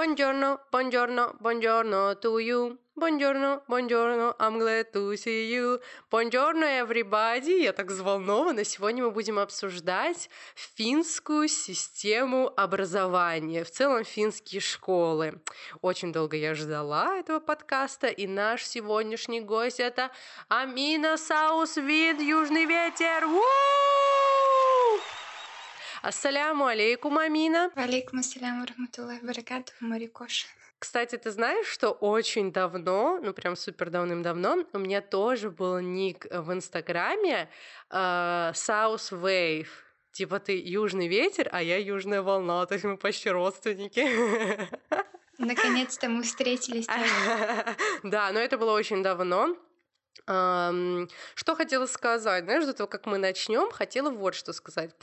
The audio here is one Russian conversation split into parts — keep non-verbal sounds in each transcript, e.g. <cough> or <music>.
Buongiorno, buongiorno, buongiorno to you. Buongiorno, buongiorno, I'm glad to see you. Buongiorno, everybody. Я так взволнована. Сегодня мы будем обсуждать финскую систему образования, в целом финские школы. Очень долго я ждала этого подкаста, и наш сегодняшний гость это Амина Саус Вид Южный ветер. Ассаляму алейкум, Амина. Алейкум ассаляму рахматуллахи баракату, Марикоша. Кстати, ты знаешь, что очень давно, ну прям супер давным-давно, у меня тоже был ник в Инстаграме э, South Wave. Типа ты южный ветер, а я южная волна, то есть мы почти родственники. Наконец-то мы встретились. <laughs> Да, но это было очень давно. Что хотела сказать? Знаешь, до того, как мы начнем, хотела вот что сказать.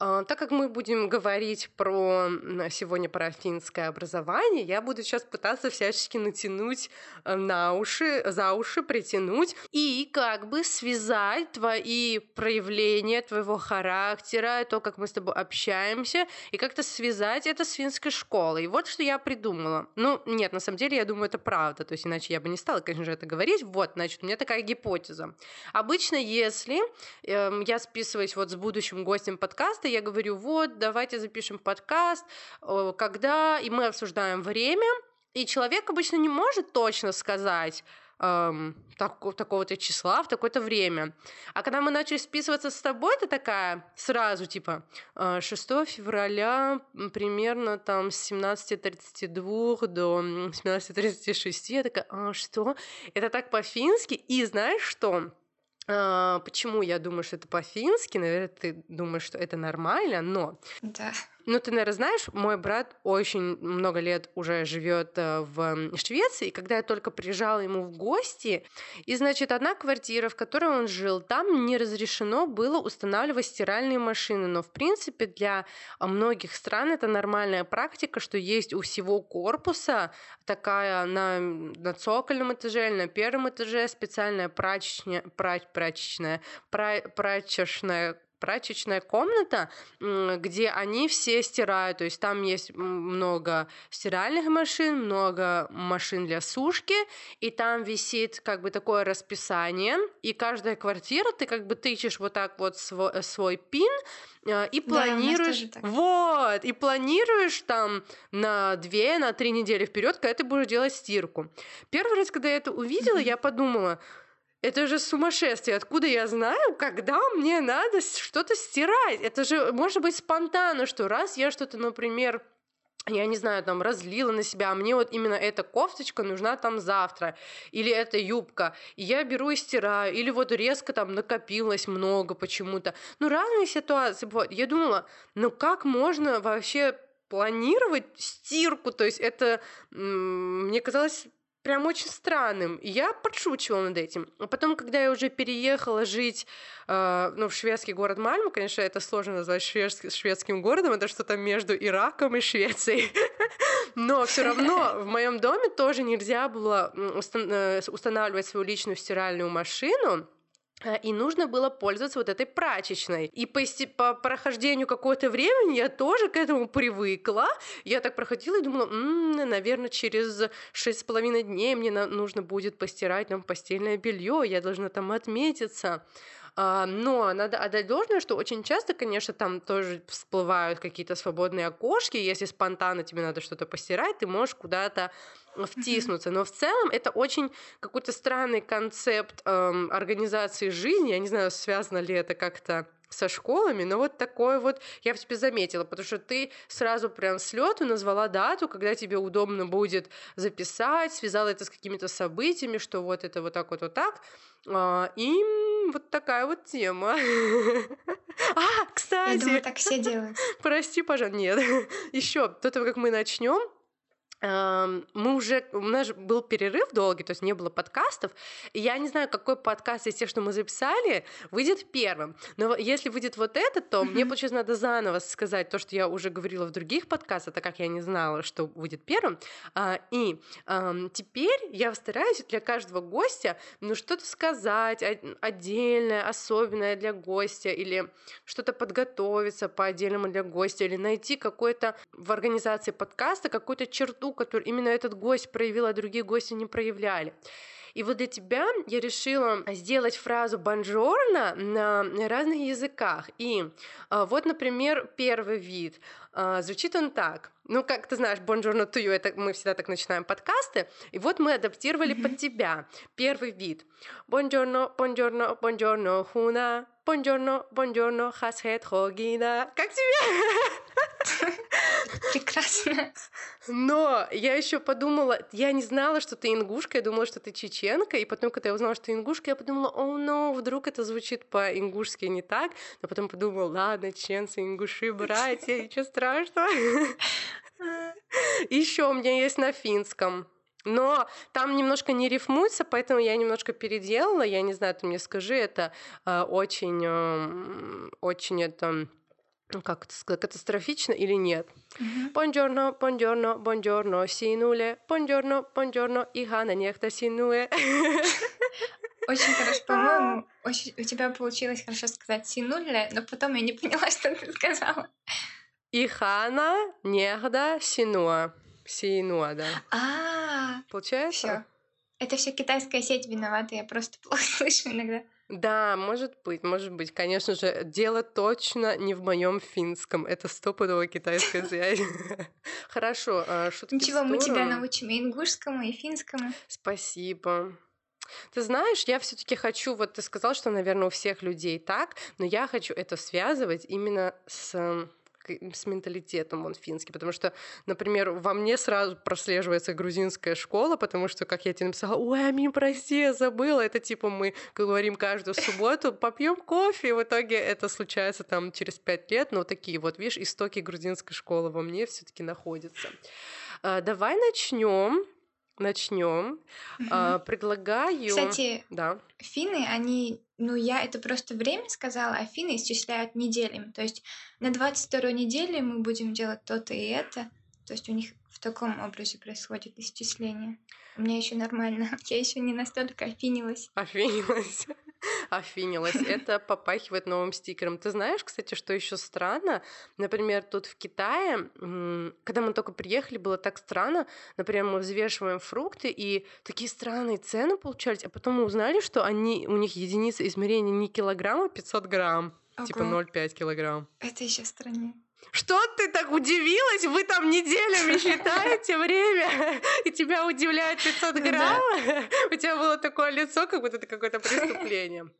А, так как мы будем говорить про сегодня про финское образование, я буду сейчас пытаться всячески натянуть э, на уши, за уши притянуть и как бы связать твои проявления твоего характера, то, как мы с тобой общаемся, и как-то связать это с финской школой. И вот что я придумала. Ну, нет, на самом деле, я думаю, это правда, то есть иначе я бы не стала, конечно же, это говорить. Вот, значит, у меня такая гипотеза. Обычно, если э, я списываюсь вот с будущим гостем подкаста, подкаста я говорю, вот, давайте запишем подкаст, когда, и мы обсуждаем время, и человек обычно не может точно сказать, эм, так, такого-то числа в такое-то время. А когда мы начали списываться с тобой, ты такая сразу, типа, 6 «Э, февраля примерно там с 17.32 до 17.36. Я такая, а что? Это так по-фински? И знаешь что? А, почему я думаю, что это по-фински? Наверное, ты думаешь, что это нормально, но... Да. Ну, ты, наверное, знаешь, мой брат очень много лет уже живет э, в Швеции, и когда я только приезжала ему в гости, и, значит, одна квартира, в которой он жил, там не разрешено было устанавливать стиральные машины, но, в принципе, для многих стран это нормальная практика, что есть у всего корпуса такая на, на цокольном этаже или на первом этаже специальная прачечная, прач, прачечная, пра, прачечная прачечная комната, где они все стирают. То есть там есть много стиральных машин, много машин для сушки, и там висит как бы такое расписание, и каждая квартира, ты как бы тычешь вот так вот свой, свой пин, э, и планируешь да, вот и планируешь там на две на три недели вперед когда ты будешь делать стирку. Первый раз когда я это увидела я подумала это же сумасшествие. Откуда я знаю, когда мне надо что-то стирать? Это же может быть спонтанно, что раз я что-то, например, я не знаю, там, разлила на себя, а мне вот именно эта кофточка нужна там завтра, или эта юбка, и я беру и стираю, или вот резко там накопилось много почему-то. Ну, разные ситуации. Вот. Я думала, ну как можно вообще планировать стирку, то есть это, мне казалось, прям очень странным. Я подшучивала над этим. А потом, когда я уже переехала жить э, ну, в шведский город Мальму, конечно, это сложно назвать шведским, шведским городом, это что-то между Ираком и Швецией. <laughs> Но все равно в моем доме тоже нельзя было э, устанавливать свою личную стиральную машину, и нужно было пользоваться вот этой прачечной. И по, по прохождению какого-то времени я тоже к этому привыкла. Я так проходила и думала, м-м, наверное, через шесть с половиной дней мне нужно будет постирать нам постельное белье, я должна там отметиться. А, но надо отдать должное, что очень часто, конечно, там тоже всплывают какие-то свободные окошки. Если спонтанно тебе надо что-то постирать, ты можешь куда-то втиснуться. Но в целом это очень какой-то странный концепт эм, организации жизни. Я не знаю, связано ли это как-то со школами, но вот такое вот я в тебе заметила, потому что ты сразу прям с лету назвала дату, когда тебе удобно будет записать, связала это с какими-то событиями, что вот это вот так вот вот так. А, и вот такая вот тема. <laughs> А, кстати. Я думаю, так все делают. <laughs> Прости, пожалуйста, нет. <laughs> Еще до того, как мы начнем, мы уже, у нас же был перерыв долгий, то есть не было подкастов, и я не знаю, какой подкаст из тех, что мы записали, выйдет первым. Но если выйдет вот этот, то мне, получается, надо заново сказать то, что я уже говорила в других подкастах, так как я не знала, что будет первым. А, и теперь я стараюсь для каждого гостя ну, что-то сказать отдельное, особенное для гостя, или что-то подготовиться по отдельному для гостя, или найти какой-то в организации подкаста какую-то черту, которую именно этот гость проявил, а другие гости не проявляли. И вот для тебя я решила сделать фразу «бонжорно» на разных языках. И а, вот, например, первый вид. А, звучит он так. Ну, как ты знаешь, «бонжорно you» — это мы всегда так начинаем подкасты. И вот мы адаптировали mm-hmm. под тебя. Первый вид. «Бонжорно, бонжорно, бонжорно, хуна». «Бонжорно, бонжорно, хасхет хогина». Как тебе? <laughs> <laughs> Прекрасно. Но я еще подумала, я не знала, что ты ингушка, я думала, что ты чеченка, и потом, когда я узнала, что ты ингушка, я подумала, о, ну, вдруг это звучит по-ингушски не так, но потом подумала, ладно, чеченцы, ингуши, братья, <laughs> ничего страшного. <laughs> Еще у меня есть на финском. Но там немножко не рифмуется, поэтому я немножко переделала. Я не знаю, ты мне скажи, это э, очень, э, очень это как это сказать, катастрофично или нет. Бонжорно, бонжорно, бонжорно, синуле, бонжорно, бонжорно, и хана нехта синуле. Очень хорошо, по-моему, очень, у тебя получилось хорошо сказать синуле, но потом я не поняла, <laughs> что ты сказала. Ихана нехда синуа. Синуа, да. А, Получается? все. Это все китайская сеть виновата, я просто плохо <laughs> слышу иногда. Да, может быть, может быть. Конечно же, дело точно не в моем финском. Это стопудово китайская <laughs> связь. <laughs> Хорошо, а, шутки Ничего, мы тебя научим и ингушскому, и финскому. Спасибо. Ты знаешь, я все-таки хочу, вот ты сказал, что, наверное, у всех людей так, но я хочу это связывать именно с с менталитетом он финский, потому что, например, во мне сразу прослеживается грузинская школа, потому что, как я тебе написала, ой, Амин, прости, я забыла, это типа мы говорим каждую субботу, попьем кофе, и в итоге это случается там через пять лет, но такие вот, видишь, истоки грузинской школы во мне все-таки находятся. А, давай начнем начнем. Угу. А, предлагаю. Кстати, да. финны, они, ну я это просто время сказала, а финны исчисляют неделями. То есть на 22 неделе мы будем делать то-то и это. То есть у них в таком образе происходит исчисление. У меня еще нормально. <laughs> Я еще не настолько офинилась. Офинилась. Офинилась. <laughs> <laughs> Это попахивает новым стикером. Ты знаешь, кстати, что еще странно? Например, тут в Китае, когда мы только приехали, было так странно. Например, мы взвешиваем фрукты, и такие странные цены получались, а потом мы узнали, что они, у них единица измерения не килограмма, а 500 грамм. Типа Ого. Типа 0,5 килограмм. Это еще страннее. Что ты так удивилась? Вы там неделями считаете время, и тебя удивляет 500 грамм? У тебя было такое лицо, как будто это какое-то преступление.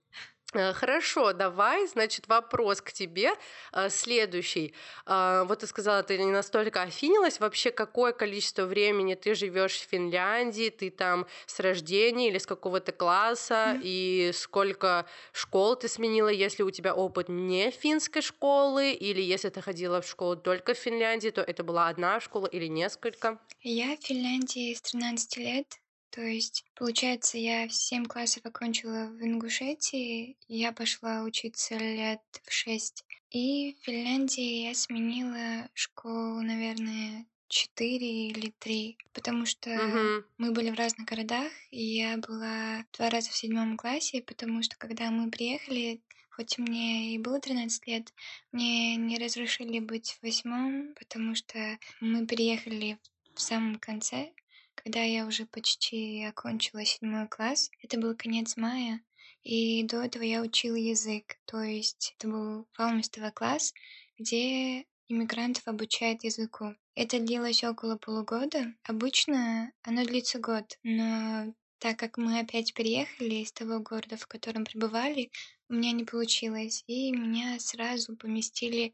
Э, хорошо, давай, значит, вопрос к тебе э, следующий. Э, вот ты сказала, ты не настолько офинилась. Вообще, какое количество времени ты живешь в Финляндии? Ты там с рождения или с какого-то класса? И сколько школ ты сменила, если у тебя опыт не финской школы? Или если ты ходила в школу только в Финляндии, то это была одна школа или несколько? Я в Финляндии с 13 лет. То есть, получается, я семь классов окончила в Ингушетии, я пошла учиться лет в шесть. И в Финляндии я сменила школу, наверное, четыре или три, потому что Мгм. мы были в разных городах, и я была два раза в седьмом классе, потому что когда мы приехали, хоть мне и было 13 лет, мне не разрешили быть в восьмом, потому что мы переехали в самом конце, когда я уже почти окончила седьмой класс. Это был конец мая, и до этого я учила язык. То есть это был Валмистовый класс, где иммигрантов обучают языку. Это длилось около полугода. Обычно оно длится год, но так как мы опять переехали из того города, в котором пребывали, у меня не получилось, и меня сразу поместили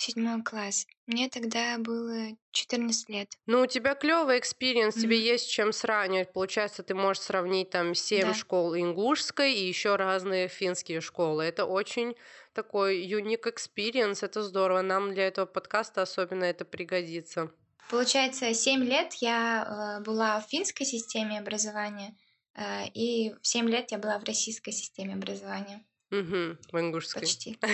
седьмой класс. Мне тогда было 14 лет. Ну, у тебя клевый experience, mm-hmm. тебе есть чем сравнивать. Получается, ты можешь сравнить там семь да. школ ингушской и еще разные финские школы. Это очень такой unique experience, это здорово. Нам для этого подкаста особенно это пригодится. Получается, 7 лет я э, была в финской системе образования, э, и в 7 лет я была в российской системе образования. Угу, в ингушской. Почти. <laughs>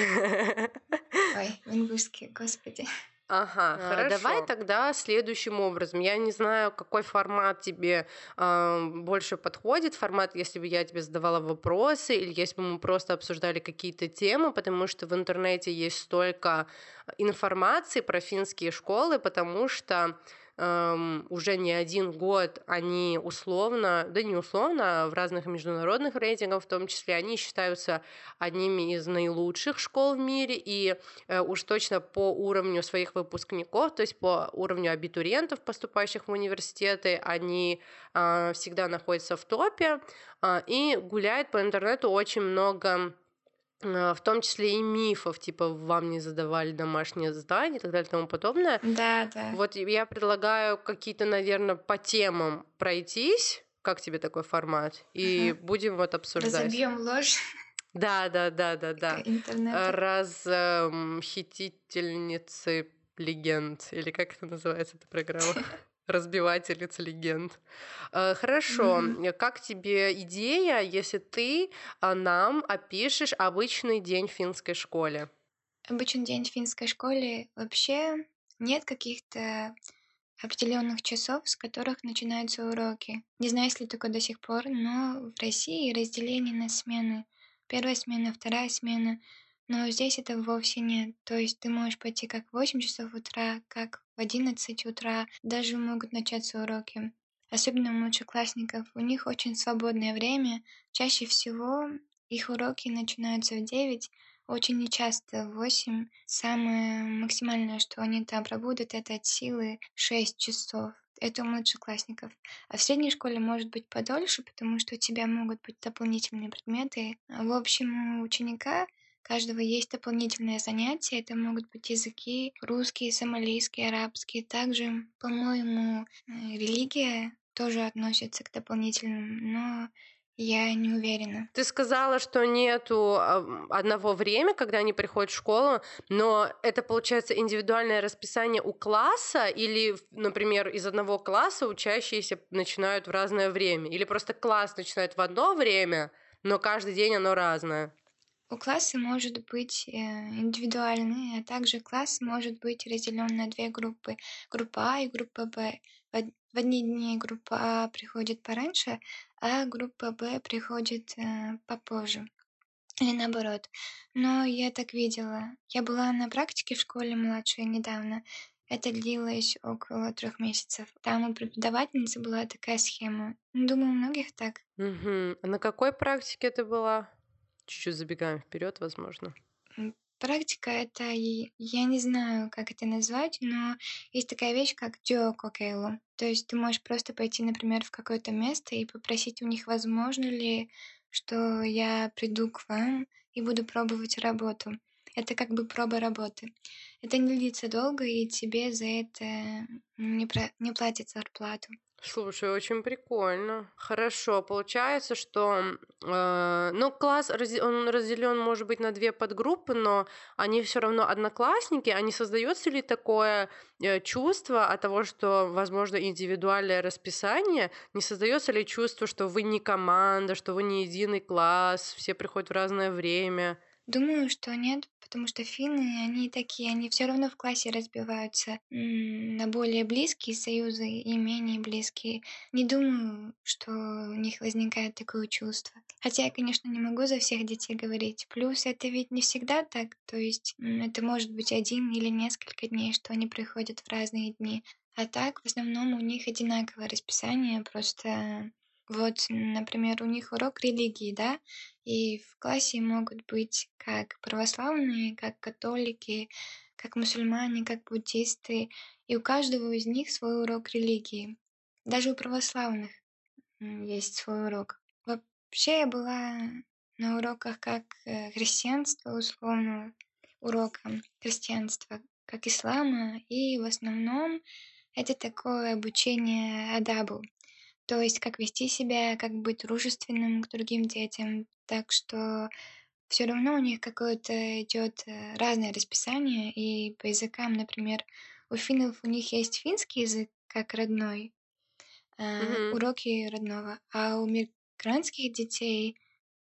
Ой, в ингушской, господи. Ага, А, хорошо. Давай тогда следующим образом. Я не знаю, какой формат тебе а, больше подходит. Формат, если бы я тебе задавала вопросы, или если бы мы просто обсуждали какие-то темы, потому что в интернете есть столько информации про финские школы, потому что эм, уже не один год они условно, да не условно, а в разных международных рейтингах в том числе, они считаются одними из наилучших школ в мире, и э, уж точно по уровню своих выпускников, то есть по уровню абитуриентов, поступающих в университеты, они э, всегда находятся в топе, э, и гуляет по интернету очень много в том числе и мифов, типа вам не задавали домашнее задание и так далее и тому подобное. Да, да. Вот я предлагаю какие-то, наверное, по темам пройтись. Как тебе такой формат? И Ага. будем вот обсуждать. Разобьем ложь Да, да, да, да, да. Разхитительницы легенд. Или как это называется, эта программа? <laughs> Разбивательница легенд. Э, Хорошо. Мгм. Как тебе идея, если ты а, нам опишешь обычный день в финской школе? Обычный день в финской школе вообще нет каких-то определенных часов, с которых начинаются уроки. Не знаю, если только до сих пор, но в России разделение на смены. Первая смена, вторая смена. Но здесь это вовсе нет. То есть ты можешь пойти как в 8 часов утра, как в 11 утра. Даже могут начаться уроки. Особенно у младшеклассников. У них очень свободное время. Чаще всего их уроки начинаются в 9, очень нечасто в 8. Самое максимальное, что они там пробудут, это от силы 6 часов. Это у младшеклассников. А в средней школе может быть подольше, потому что у тебя могут быть дополнительные предметы. В общем, у ученика каждого есть дополнительные занятия. Это могут быть языки русский, сомалийский, арабский. Также, по-моему, э, религия тоже относится к дополнительным, но я не уверена. Ты сказала, что нету ам, одного время, когда они приходят в школу, но это получается индивидуальное расписание у класса или, например, из одного класса учащиеся начинают в разное время, или просто класс начинает в одно время, но каждый день оно разное. У класса может быть э, индивидуальный, а также класс может быть разделен на две группы. Группа А и группа Б. В од- в одни дни группа А приходит пораньше, а группа Б приходит э, попозже. Или наоборот. Но я так видела. Я была на практике в школе младшей недавно. Это длилось около трех месяцев. Там у преподавательницы была такая схема. Думаю, у многих так. Мгм. А на какой практике ты была? Чуть-чуть забегаем вперед, возможно. Практика это, я не знаю, как это назвать, но есть такая вещь, как диококейлу. То есть ты можешь просто пойти, например, в какое-то место и попросить у них, возможно ли, что я приду к вам и буду пробовать работу. Это как бы проба работы. Это не длится долго, и тебе за это не, про- не платят зарплату. Слушай, очень прикольно. Хорошо, получается, что э, ну класс он разделен, может быть, на две подгруппы, но они все равно одноклассники. А не создается ли такое э, чувство от того, что, возможно, индивидуальное расписание, не создается ли чувство, что вы не команда, что вы не единый класс, все приходят в разное время? Думаю, что нет, потому что финны, они такие, они все равно в классе разбиваются на более близкие союзы и менее близкие. Не думаю, что у них возникает такое чувство. Хотя я, конечно, не могу за всех детей говорить. Плюс это ведь не всегда так, то есть это может быть один или несколько дней, что они приходят в разные дни. А так, в основном, у них одинаковое расписание, просто вот, например, у них урок религии, да, и в классе могут быть как православные, как католики, как мусульмане, как буддисты. И у каждого из них свой урок религии. Даже у православных есть свой урок. Вообще я была на уроках как э, христианства, условно, уроком христианства, как ислама. И в основном это такое обучение адабу. То есть, как вести себя, как быть дружественным к другим детям. Так что все равно у них какое-то идет разное расписание. И по языкам, например, у финнов у них есть финский язык как родной, э, Мгм. уроки родного, а у мигрантских детей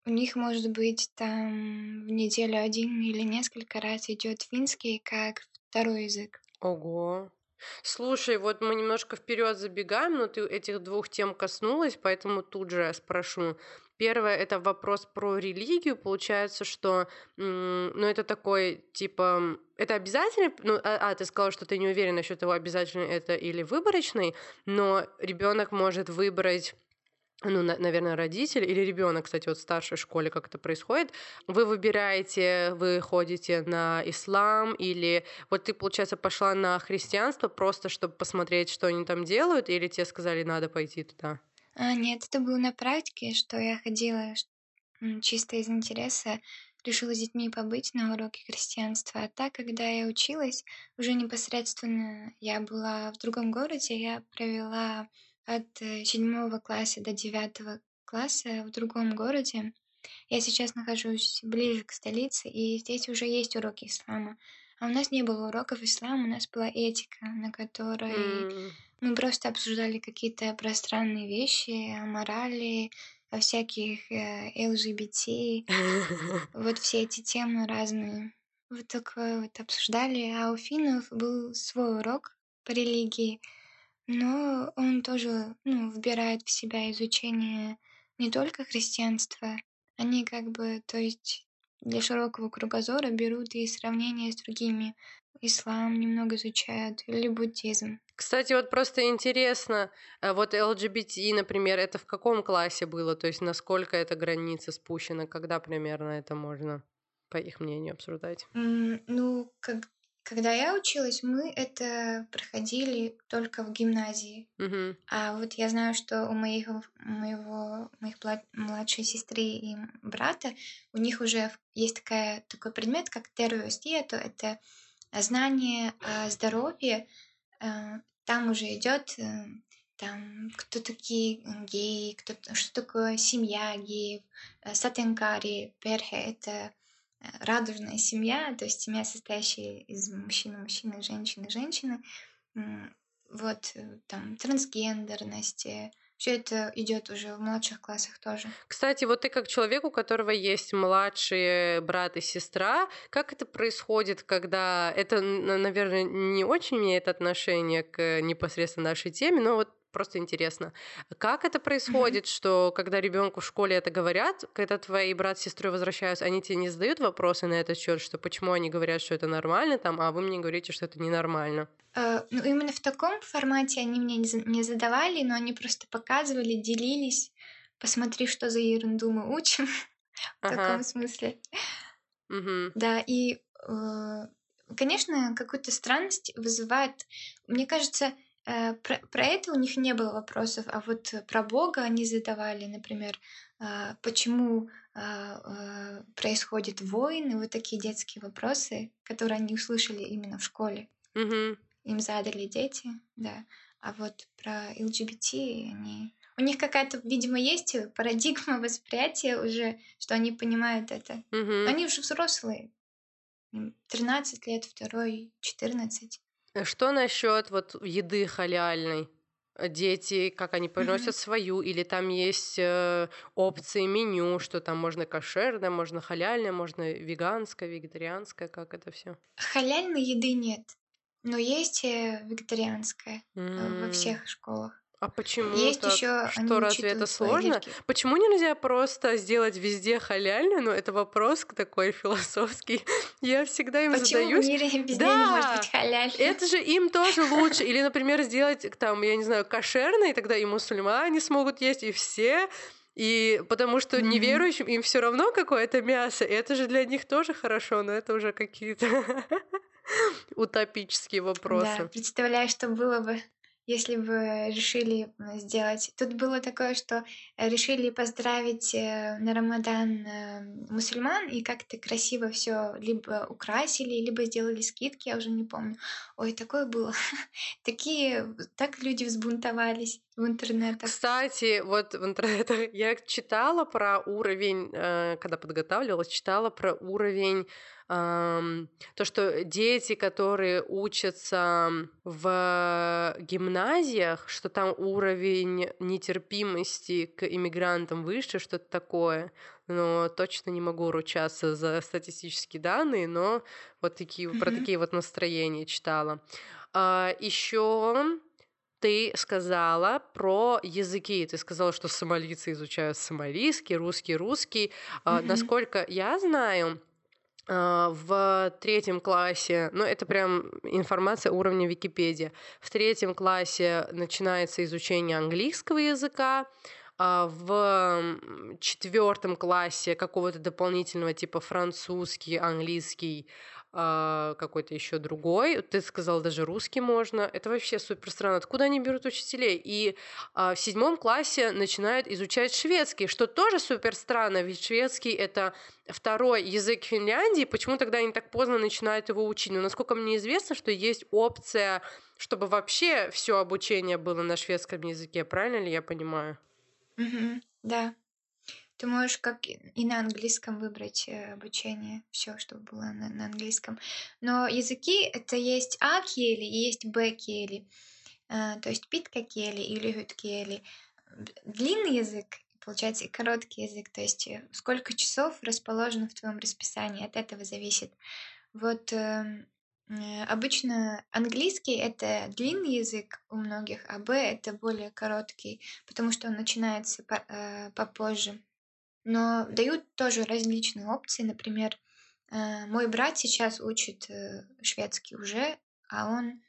у них может быть там в неделю один или несколько раз идет финский как второй язык. Ого. Слушай, вот мы немножко вперед забегаем, но ты этих двух тем коснулась, поэтому тут же спрошу. Первое это вопрос про религию. Получается, что ну, это такой, типа, это обязательно. Ну, а, а, ты сказала, что ты не уверена насчет того, обязательно это или выборочный, но ребенок может выбрать ну, на- наверное, родитель или ребенок, кстати, вот в старшей школе, как это происходит, вы выбираете, вы ходите на ислам или вот ты, получается, пошла на христианство просто, чтобы посмотреть, что они там делают, или тебе сказали, надо пойти туда? А, нет, это было на практике, что я ходила чисто из интереса, решила с детьми побыть на уроке христианства. А так, когда я училась, уже непосредственно я была в другом городе, я провела от э, седьмого класса до девятого класса в другом городе. Я сейчас нахожусь ближе к столице, и здесь уже есть уроки ислама. А у нас не было уроков ислама, у нас была этика, на которой М, мы просто обсуждали какие-то пространные вещи, о морали, о всяких э, ЛГБТ, вот все эти темы разные. Вот такое вот обсуждали. А у финнов был свой урок по религии, но он тоже ну, вбирает в себя изучение не только христианства, они как бы, то есть для широкого кругозора берут и сравнение с другими. Ислам немного изучают, или буддизм. Кстати, вот просто интересно, э, вот LGBT, например, это в каком классе было? То есть насколько эта граница спущена? Когда примерно это можно, по их мнению, обсуждать? М, Ну, как, когда я училась, мы это проходили только в гимназии. Мгм. А вот я знаю, что у моего, моего, моих младшей сестры и брата, у них уже есть такая, такой предмет, как тервиостието, это знание о здоровье. Э, Там уже идет э, там, кто такие геи, кто, что такое семья геев, э, сатенкари, перхе, это радужная семья, то есть семья, состоящая из мужчины, мужчины, женщины, женщины. Вот э, там трансгендерности. Все это идет уже в младших классах тоже. Кстати, вот ты как человек, у которого есть младшие брат и сестра, как это происходит, когда это, наверное, не очень имеет отношение к непосредственно нашей теме, но вот просто интересно, как это происходит, что когда ребенку в школе это говорят, когда твои брат с сестрой возвращаются, они тебе не задают вопросы на этот счет, что почему они говорят, что это нормально, там, а вы мне говорите, что это ненормально. Э, Ну, именно в таком формате они мне не за- не задавали, но они просто показывали, делились. Посмотри, что за ерунду мы учим. <laughs> В Ага. таком смысле. Да, и, э, конечно, какую-то странность вызывает. Мне кажется, про, про это у них не было вопросов, а вот про Бога они задавали, например, э, почему э, э, происходит войны, вот такие детские вопросы, которые они услышали именно в школе. Мгм. Им задали дети, да. А вот про ЛГБТ они... У них какая-то, видимо, есть парадигма <laughs> восприятия уже, что они понимают это. Мгм. Они уже взрослые. Им 13 лет, второй 14. Что насчет вот еды халяльной? Э, Дети, как они приносят свою, или там есть э, опции меню, что там можно кошерное, можно халяльное, можно веганское, вегетарианское, как это все? Халяльной еды нет, но есть э, вегетарианская э, во всех школах. А почему Есть так? еще Что, разве это сложно? оливки. Почему нельзя просто сделать везде халяльную? Ну, это вопрос такой философский. <laughs> Я всегда им Почему в задаюсь. мире везде не может Да, быть халяль? Это же им тоже лучше. Или, например, сделать там, я не знаю, кошерный, тогда и мусульмане смогут есть, и все. И потому что неверующим им все равно какое-то мясо. И это же для них тоже хорошо, но это уже какие-то <laughs> утопические Да, вопросы. представляю, что было бы, если бы решили э, сделать. Тут было такое, что решили поздравить э, на Рамадан э, мусульман и как-то красиво все либо украсили, либо сделали скидки, я уже не помню. Ой, такое было. <laughs> Такие, так люди взбунтовались. в интернетах. Кстати, вот в интернетах <laughs> я читала про уровень, когда подготавливалась, читала про уровень то, что дети, которые учатся в гимназиях, что там уровень нетерпимости к иммигрантам выше, что-то такое. Но точно не могу ручаться за статистические данные, но вот такие, про Мгм. такие вот настроения читала. Еще ты сказала про языки. Ты сказала, что сомалийцы изучают сомалийский, русский, русский. А, Мгм. Насколько я знаю, а, в третьем классе, ну это прям информация уровня Википедия, в третьем классе начинается изучение английского языка, а в четвертом классе какого-то дополнительного типа французский, английский, а, какой-то еще другой. Ты сказал, даже русский можно. Это вообще супер странно. Откуда они берут учителей? И а, в седьмом классе начинают изучать шведский, что тоже супер странно, ведь шведский это второй язык Финляндии. Почему тогда они так поздно начинают его учить? Но насколько мне известно, что есть опция, чтобы вообще все обучение было на шведском языке. Правильно ли я понимаю? Мгм. Да. Ты можешь как и на английском выбрать э, обучение, все, чтобы было на, на английском. Но языки это есть А кели и есть Б кели. Э, то есть питка кели или гюд кели. Д- Длинный язык, получается, и короткий язык. То есть э, сколько часов расположено в твоем расписании, от этого зависит. Вот эм, обычно английский это длинный язык у многих, а Б это более короткий, потому что он начинается по- э, попозже. Но дают тоже различные опции. Например, э, мой брат сейчас учит э, шведский уже, а он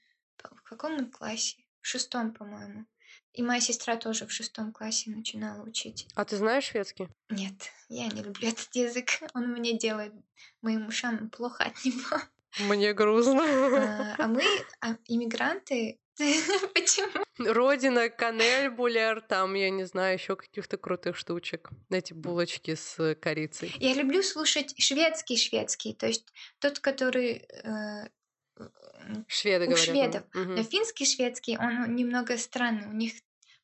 в каком он классе? В шестом, по-моему. И моя сестра тоже в шестом классе начинала учить. А ты знаешь шведский? Нет, я не люблю этот язык. <laughs> Он мне делает моим ушам плохо от него. Мне грустно. А, а мы, а, иммигранты, <laughs> почему? Родина канельбулер, там, я не знаю, еще каких-то крутых штучек. Эти булочки с корицей. Я люблю слушать шведский шведский, то есть тот, который э, Шведы у говорят. шведов. Мгм. Но финский шведский, он немного странный, у них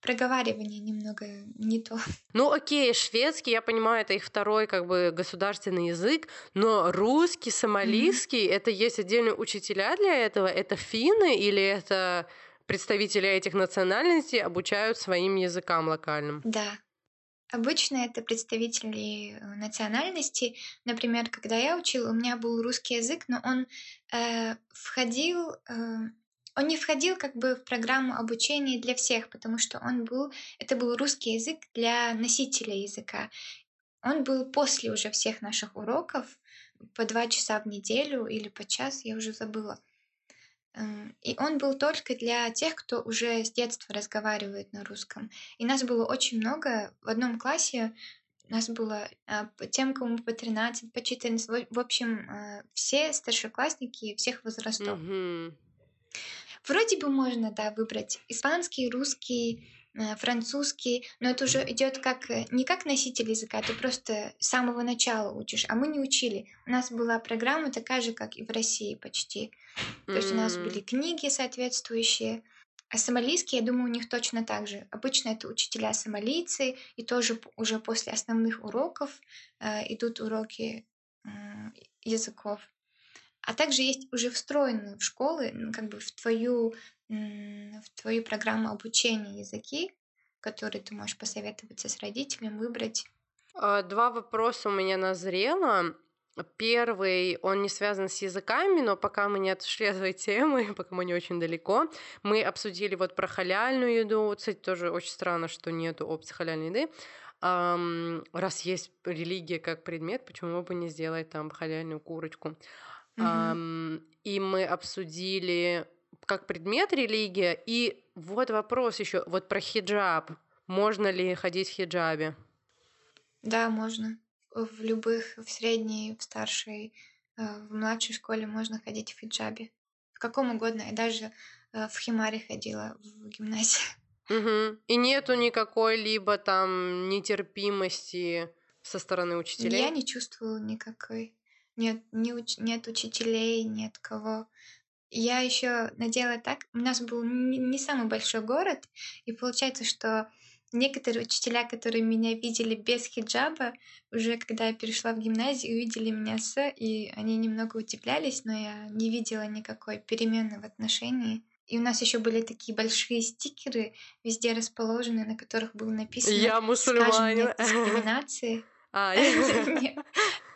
проговаривание немного не то. Ну окей, шведский, я понимаю, это их второй как бы государственный язык, но русский, сомалийский, это есть отдельные учителя для этого? Это финны или это представители этих национальностей обучают своим языкам локальным? Да. Обычно это представители э, национальности. Например, когда я учила, у меня был русский язык, но он э, входил, э, он не входил как бы в программу обучения для всех, потому что он был, это был русский язык для носителя языка. Он был после уже всех наших уроков по два часа в неделю или по час, я уже забыла. Эм, И он был только для тех, кто уже с детства разговаривает на русском. И нас было очень много. В одном классе нас было а, тем, кому по 13, по 14. В общем, а, все старшеклассники всех возрастов. Мгм. Вроде бы можно, да, выбрать испанский, русский, э, французский, но это уже идет как э, не как носитель языка, ты просто с самого начала учишь, а мы не учили. У нас была программа такая же, как и в России почти. То есть у нас были книги соответствующие. А сомалийский, я думаю, у них точно так же. Обычно это учителя сомалийцы, и тоже уже после основных уроков э, идут уроки м, языков. А также есть уже встроенные в школы, как бы в твою, в твою программу обучения языки, которые ты можешь посоветоваться с родителем, выбрать. А, Два вопроса у меня назрело. Первый, он не связан с языками, но пока мы не отошли от этой темы, <laughs> пока мы не очень далеко, мы обсудили вот про халяльную еду. Кстати, тоже очень странно, что нету опции халяльной еды. Ам, раз есть религия как предмет, почему бы не сделать там халяльную курочку? Мгм. Ам, и мы обсудили как предмет религия. И вот вопрос еще, вот про хиджаб. Можно ли ходить в хиджабе? Да, можно. В любых, в средней, в старшей, э, в младшей школе можно ходить в хиджабе. В каком угодно. Я даже э, в химаре ходила в гимназии. Мгм. И нету никакой либо там нетерпимости со стороны учителей. Я не чувствовала никакой. Нет, не уч- нет учителей, нет кого. я еще надела так. У нас был не самый большой город, и получается, что некоторые учителя, которые меня видели без хиджаба, уже когда я перешла в гимназию, увидели меня с, и они немного удивлялись, но я не видела никакой перемены в отношении. И у нас еще были такие большие стикеры, везде расположены, на которых было написано Я «Скажем <laughs> мусульманин. нет дискриминации». А,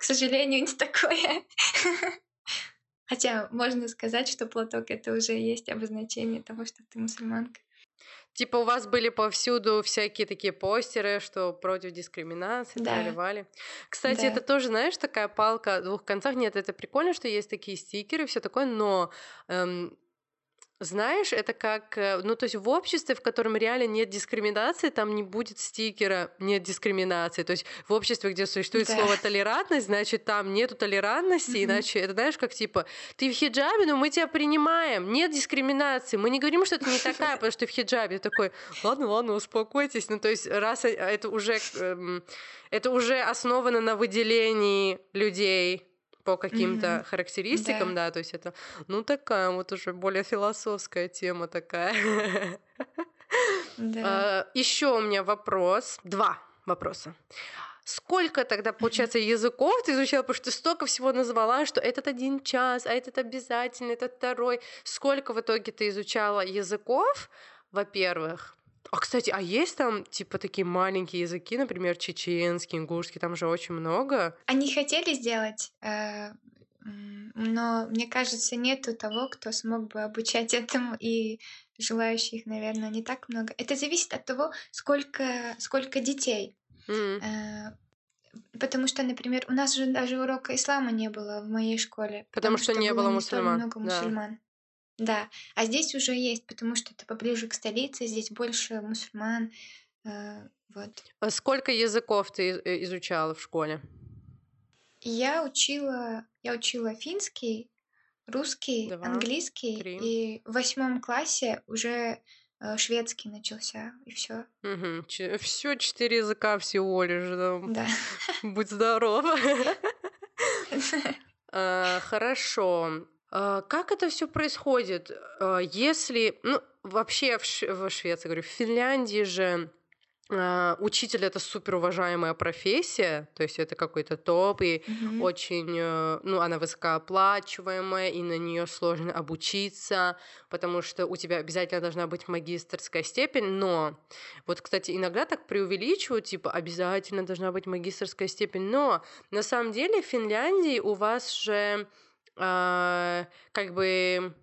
сожалению, <laughs> не такое. Хотя можно сказать, что платок это уже есть обозначение того, что ты мусульманка. Типа у вас были повсюду всякие такие постеры, что против дискриминации, Да. трали Кстати, Да. это тоже, знаешь, такая палка о двух концах. Нет, это прикольно, что есть такие стикеры, все такое, но эм, знаешь, это как, э, ну, то есть в обществе, в котором реально нет дискриминации, там не будет стикера «нет дискриминации». То есть в обществе, где существует Да. слово «толерантность», значит, там нету толерантности, Мгм. иначе это, знаешь, как типа «ты в хиджабе, но мы тебя принимаем, нет дискриминации». Мы не говорим, что ты не такая, потому что ты в хиджабе. Ты такой «ладно, ладно, успокойтесь». Ну, то есть раз э, это уже, эм, это уже основано на выделении людей по каким-то Мгм. характеристикам, Да. да, то есть это, ну, такая вот уже более философская тема такая. Да. Еще у меня вопрос, два вопроса. Сколько тогда, получается, языков ты изучала? Потому что ты столько всего назвала, что этот один час, а этот обязательно, этот второй. Сколько в итоге ты изучала языков, во-первых? А, кстати, а есть там, типа, такие маленькие языки, например, чеченский, ингушский, там же очень много. Они хотели сделать, э, но мне кажется, нету того, кто смог бы обучать <laughs> этому, и желающих, наверное, не так много. Это зависит от того, сколько, сколько детей. Э, Потому что, например, у нас же даже урока ислама не было в моей школе. Потому что не было не столь мусульман, много мусульман. Да, а здесь уже есть, потому что это поближе к столице, здесь больше мусульман. э, Вот. А Сколько языков ты э, изучала в школе? Я учила, я учила финский, русский, Два, английский, три. и в восьмом классе уже э, шведский начался, и все. Все четыре языка всего лишь. да. Да. <laughs> Будь здоров. <laughs> А, Хорошо. А, Как это все происходит? А, Если, ну, вообще в, Ш- в Швеции, говорю, в Финляндии же а, учитель это супер уважаемая профессия, то есть это какой-то топ, и Мгм. очень, э, ну, она высокооплачиваемая, и на нее сложно обучиться, потому что у тебя обязательно должна быть магистрская степень, но вот, кстати, иногда так преувеличивают, типа, обязательно должна быть магистрская степень, но на самом деле в Финляндии у вас же как бы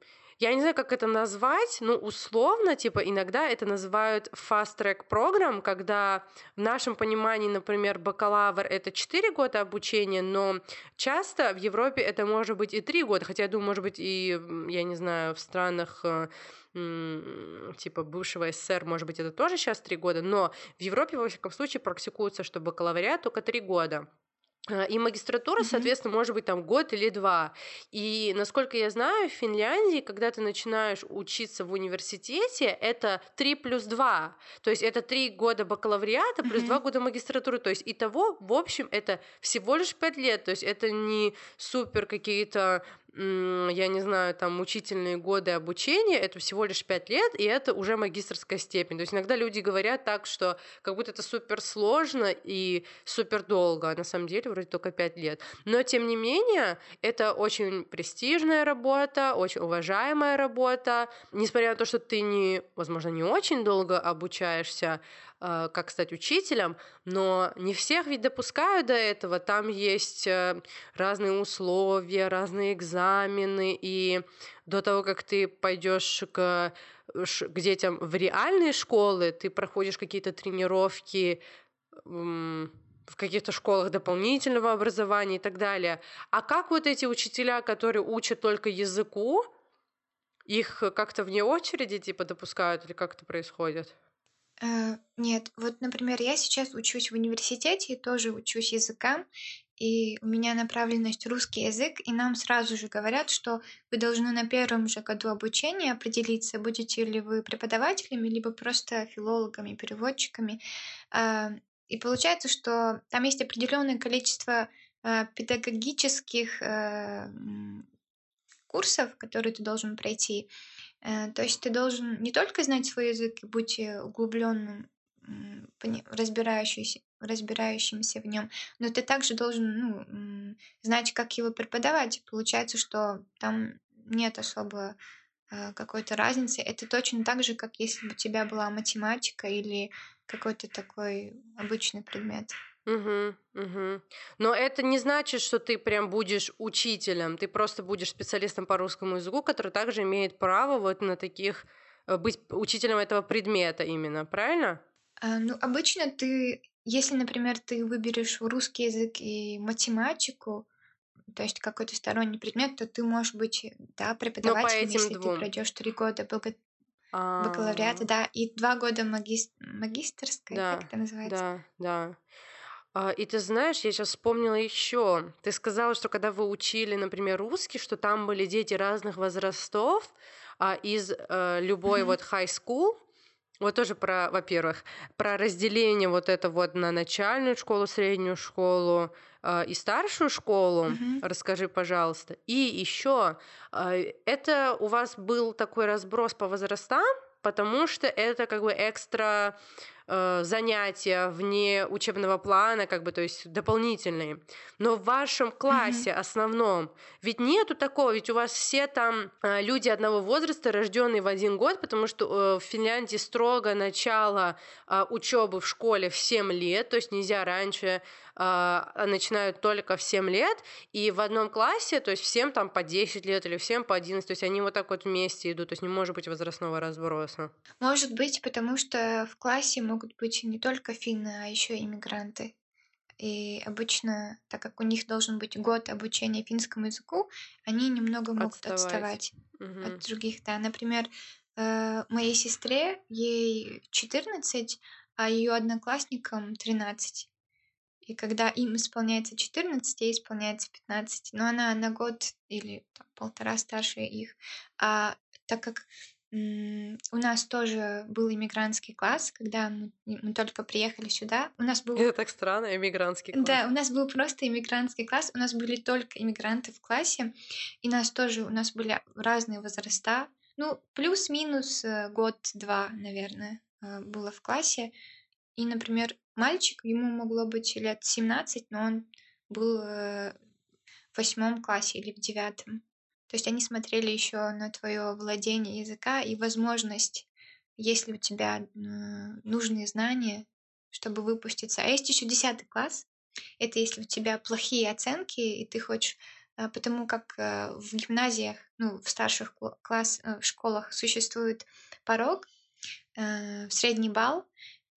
я не знаю, как это назвать, но условно, типа, иногда это называют fast-track программ, когда в нашем понимании, например, бакалавр — это 4 года обучения, но часто в Европе это может быть и 3 года, хотя я думаю, может быть, и, я не знаю, в странах э, типа бывшего СССР, может быть, это тоже сейчас 3 года, но в Европе, во всяком случае, практикуется, что бакалавриат только 3 года. А, И магистратура, Мгм. соответственно, может быть там год или два. И насколько я знаю, в Финляндии, когда ты начинаешь учиться в университете, это 3 плюс 2. То есть это 3 года бакалавриата плюс. 2 года магистратуры. То есть итого, в общем, это всего лишь 5 лет. То есть это не супер какие-то я не знаю, там, мучительные годы обучения, это всего лишь 5 лет, и это уже магистрская степень. То есть иногда люди говорят так, что как будто это супер сложно и супер долго, а на самом деле вроде только 5 лет. Но, тем не менее, это очень престижная работа, очень уважаемая работа. Несмотря на то, что ты, не, возможно, не очень долго обучаешься, как стать учителем, но не всех ведь допускают до этого. Там есть э, разные условия, разные экзамены, и до того, как ты пойдешь к, к детям в реальные школы, ты проходишь какие-то тренировки в каких-то школах дополнительного образования и так далее. А как вот эти учителя, которые учат только языку, их как-то вне очереди типа допускают или как это происходит? Э, Нет, вот, например, я сейчас учусь в университете и тоже учусь языкам, и у меня направленность русский язык, и нам сразу же говорят, что вы должны на первом же году обучения определиться, будете ли вы преподавателями, либо просто филологами, переводчиками. А, И получается, что там есть определенное количество а, педагогических э, курсов, которые ты должен пройти. Э, то есть ты должен не только знать свой язык и быть э, углубленным, разбирающимся, разбирающимся в нем, но ты также должен ну, знать, как его преподавать. Получается, что там нет особо э, какой-то разницы. Это точно так же, как если бы у тебя была математика или какой-то такой обычный предмет. Угу, угу. Но это не значит, что ты прям будешь учителем, ты просто будешь специалистом по русскому языку, который также имеет право вот на таких э, быть учителем этого предмета именно, правильно? А, ну, обычно ты, если, например, ты выберешь русский язык и математику, то есть какой-то сторонний предмет, то ты можешь быть, да, преподавателем, если двум. ты пройдешь три года бакалавриата, да, и два года магис... магистерской, да, как это называется? Да, да. А, и ты знаешь, я сейчас вспомнила еще. Ты сказала, что когда вы учили, например, русский, что там были дети разных возрастов а, из а, любой вот high school. Вот тоже про, во-первых, про разделение вот это вот на начальную школу, среднюю школу э, и старшую школу. Mm-hmm. Расскажи, пожалуйста. И еще э, это у вас был такой разброс по возрастам, потому что это как бы экстра э, занятия вне учебного плана, как бы, то есть дополнительные. Но в вашем классе mm-hmm. основном ведь нету такого, ведь у вас все там э, люди одного возраста, рожденные в один год, потому что э, в Финляндии строго начало э, учебы в школе в 7 лет, то есть нельзя раньше начинают только в 7 лет, и в одном классе, то есть всем там по 10 лет или всем по 11, то есть они вот так вот вместе идут, то есть не может быть возрастного разброса. Может быть, потому что в классе могут быть не только финны, а еще иммигранты. И обычно, так как у них должен быть год обучения финскому языку, они немного могут отставать, отставать угу. от других. Да, например, э, моей сестре ей 14, а ее одноклассникам 13. И когда им исполняется 14, ей исполняется 15. Но она на год или там, полтора старше их. А так как у нас тоже был иммигрантский класс, когда мы, мы только приехали сюда. У нас был... Это так странно, иммигрантский класс. Да, у нас был просто иммигрантский класс. У нас были только иммигранты в классе. И нас тоже, у нас были разные возраста. Ну, плюс-минус э, год-два, наверное, э, было в классе. И, например, мальчик, ему могло быть лет 17, но он был э, в восьмом классе или в девятом. То есть они смотрели еще на твое владение языка и возможность, если у тебя нужные знания, чтобы выпуститься. А есть еще десятый класс. Это если у тебя плохие оценки, и ты хочешь э, потому как э, в гимназиях, ну, в старших класс, в школах существует порог, средний балл,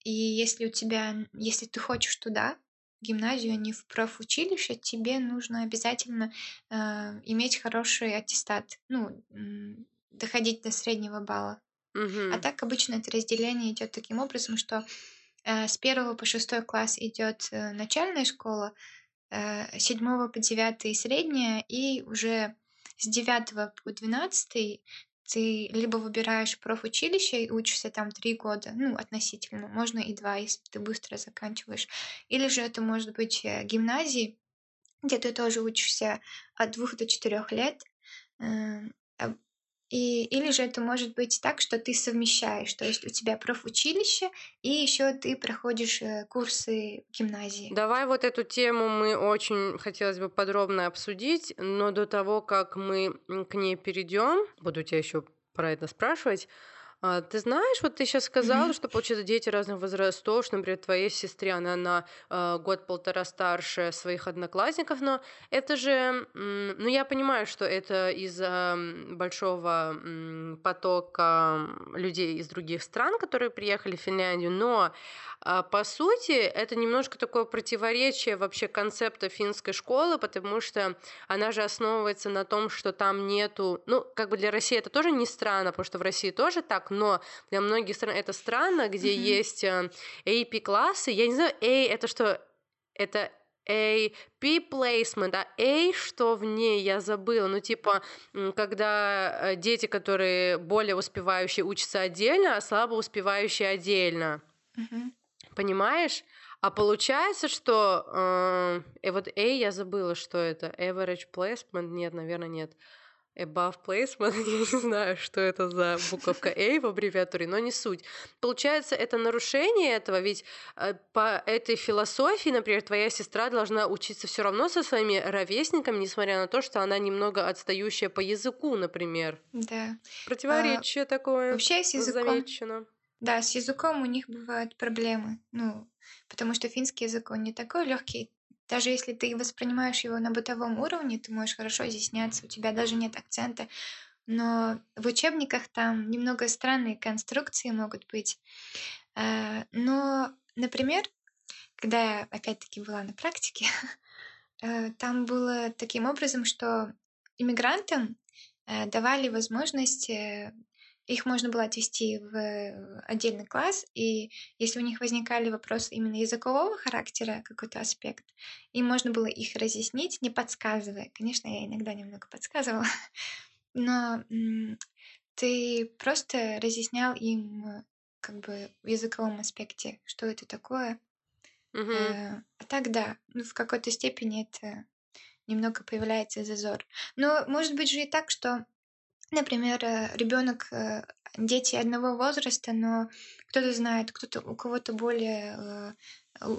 и если у тебя, если ты хочешь туда, гимназию, а не в профучилище, тебе нужно обязательно э, иметь хороший аттестат, ну, доходить до среднего балла. Угу. А так обычно это разделение идет таким образом, что э, с первого по шестой класс идет э, начальная школа, э, седьмого по девятый средняя, и уже с девятого по двенадцатый ты либо выбираешь профучилище и учишься там три года, ну, относительно, можно и два, если ты быстро заканчиваешь. Или же это может быть э, гимназии, где ты тоже учишься от двух до четырех лет. И, или же это может быть так, что ты совмещаешь, то есть у тебя профучилище, и еще ты проходишь э, курсы в гимназии. Давай вот эту тему мы очень хотелось бы подробно обсудить, но до того, как мы к ней перейдем, буду тебя еще про это спрашивать. А, ты знаешь, вот ты сейчас сказала, что, получается, дети разных возрастов, что, например, твоей сестре, она на э, год-полтора старше своих одноклассников, но это же, ну, я понимаю, что это из-за большого потока людей из других стран, которые приехали в Финляндию, но а, по сути, это немножко такое противоречие вообще концепта финской школы, потому что она же основывается на том, что там нету... Ну, как бы для России это тоже не странно, потому что в России тоже так, но для многих стран это странно, где mm-hmm. есть э, AP-классы. Я не знаю, A — это что? Это A, P placement, а A что в ней, я забыла. Ну, типа, когда э, дети, которые более успевающие, учатся отдельно, а слабо успевающие отдельно. Mm-hmm. Понимаешь? А получается, что... Э, и вот A я забыла, что это. Average placement? Нет, наверное, нет. Above placement, <laughs> я не знаю, что это за буковка A в аббревиатуре, но не суть. Получается, это нарушение этого, ведь э, по этой философии, например, твоя сестра должна учиться все равно со своими ровесниками, несмотря на то, что она немного отстающая по языку, например. Да. Противоречие а, такое. Вообще с языком... Замечено. Да, с языком у них бывают проблемы. Ну, потому что финский язык, он не такой легкий, даже если ты воспринимаешь его на бытовом уровне, ты можешь хорошо изъясняться, у тебя даже нет акцента. Но в учебниках там немного странные конструкции могут быть. Э, но, например, когда я опять-таки была на практике, <laughs> э, там было таким образом, что иммигрантам э, давали возможность их можно было отвести в э, отдельный класс, и если у них возникали вопросы именно языкового характера, какой-то аспект, им можно было их разъяснить, не подсказывая. Конечно, я иногда немного подсказывала, <laughs> но ты просто разъяснял им как бы в языковом аспекте, что это такое. Угу. А так да, ну, в какой-то степени это немного появляется зазор. Но может быть же и так, что Например, э, ребенок, э, дети одного возраста, но кто-то знает, кто-то у кого-то более э,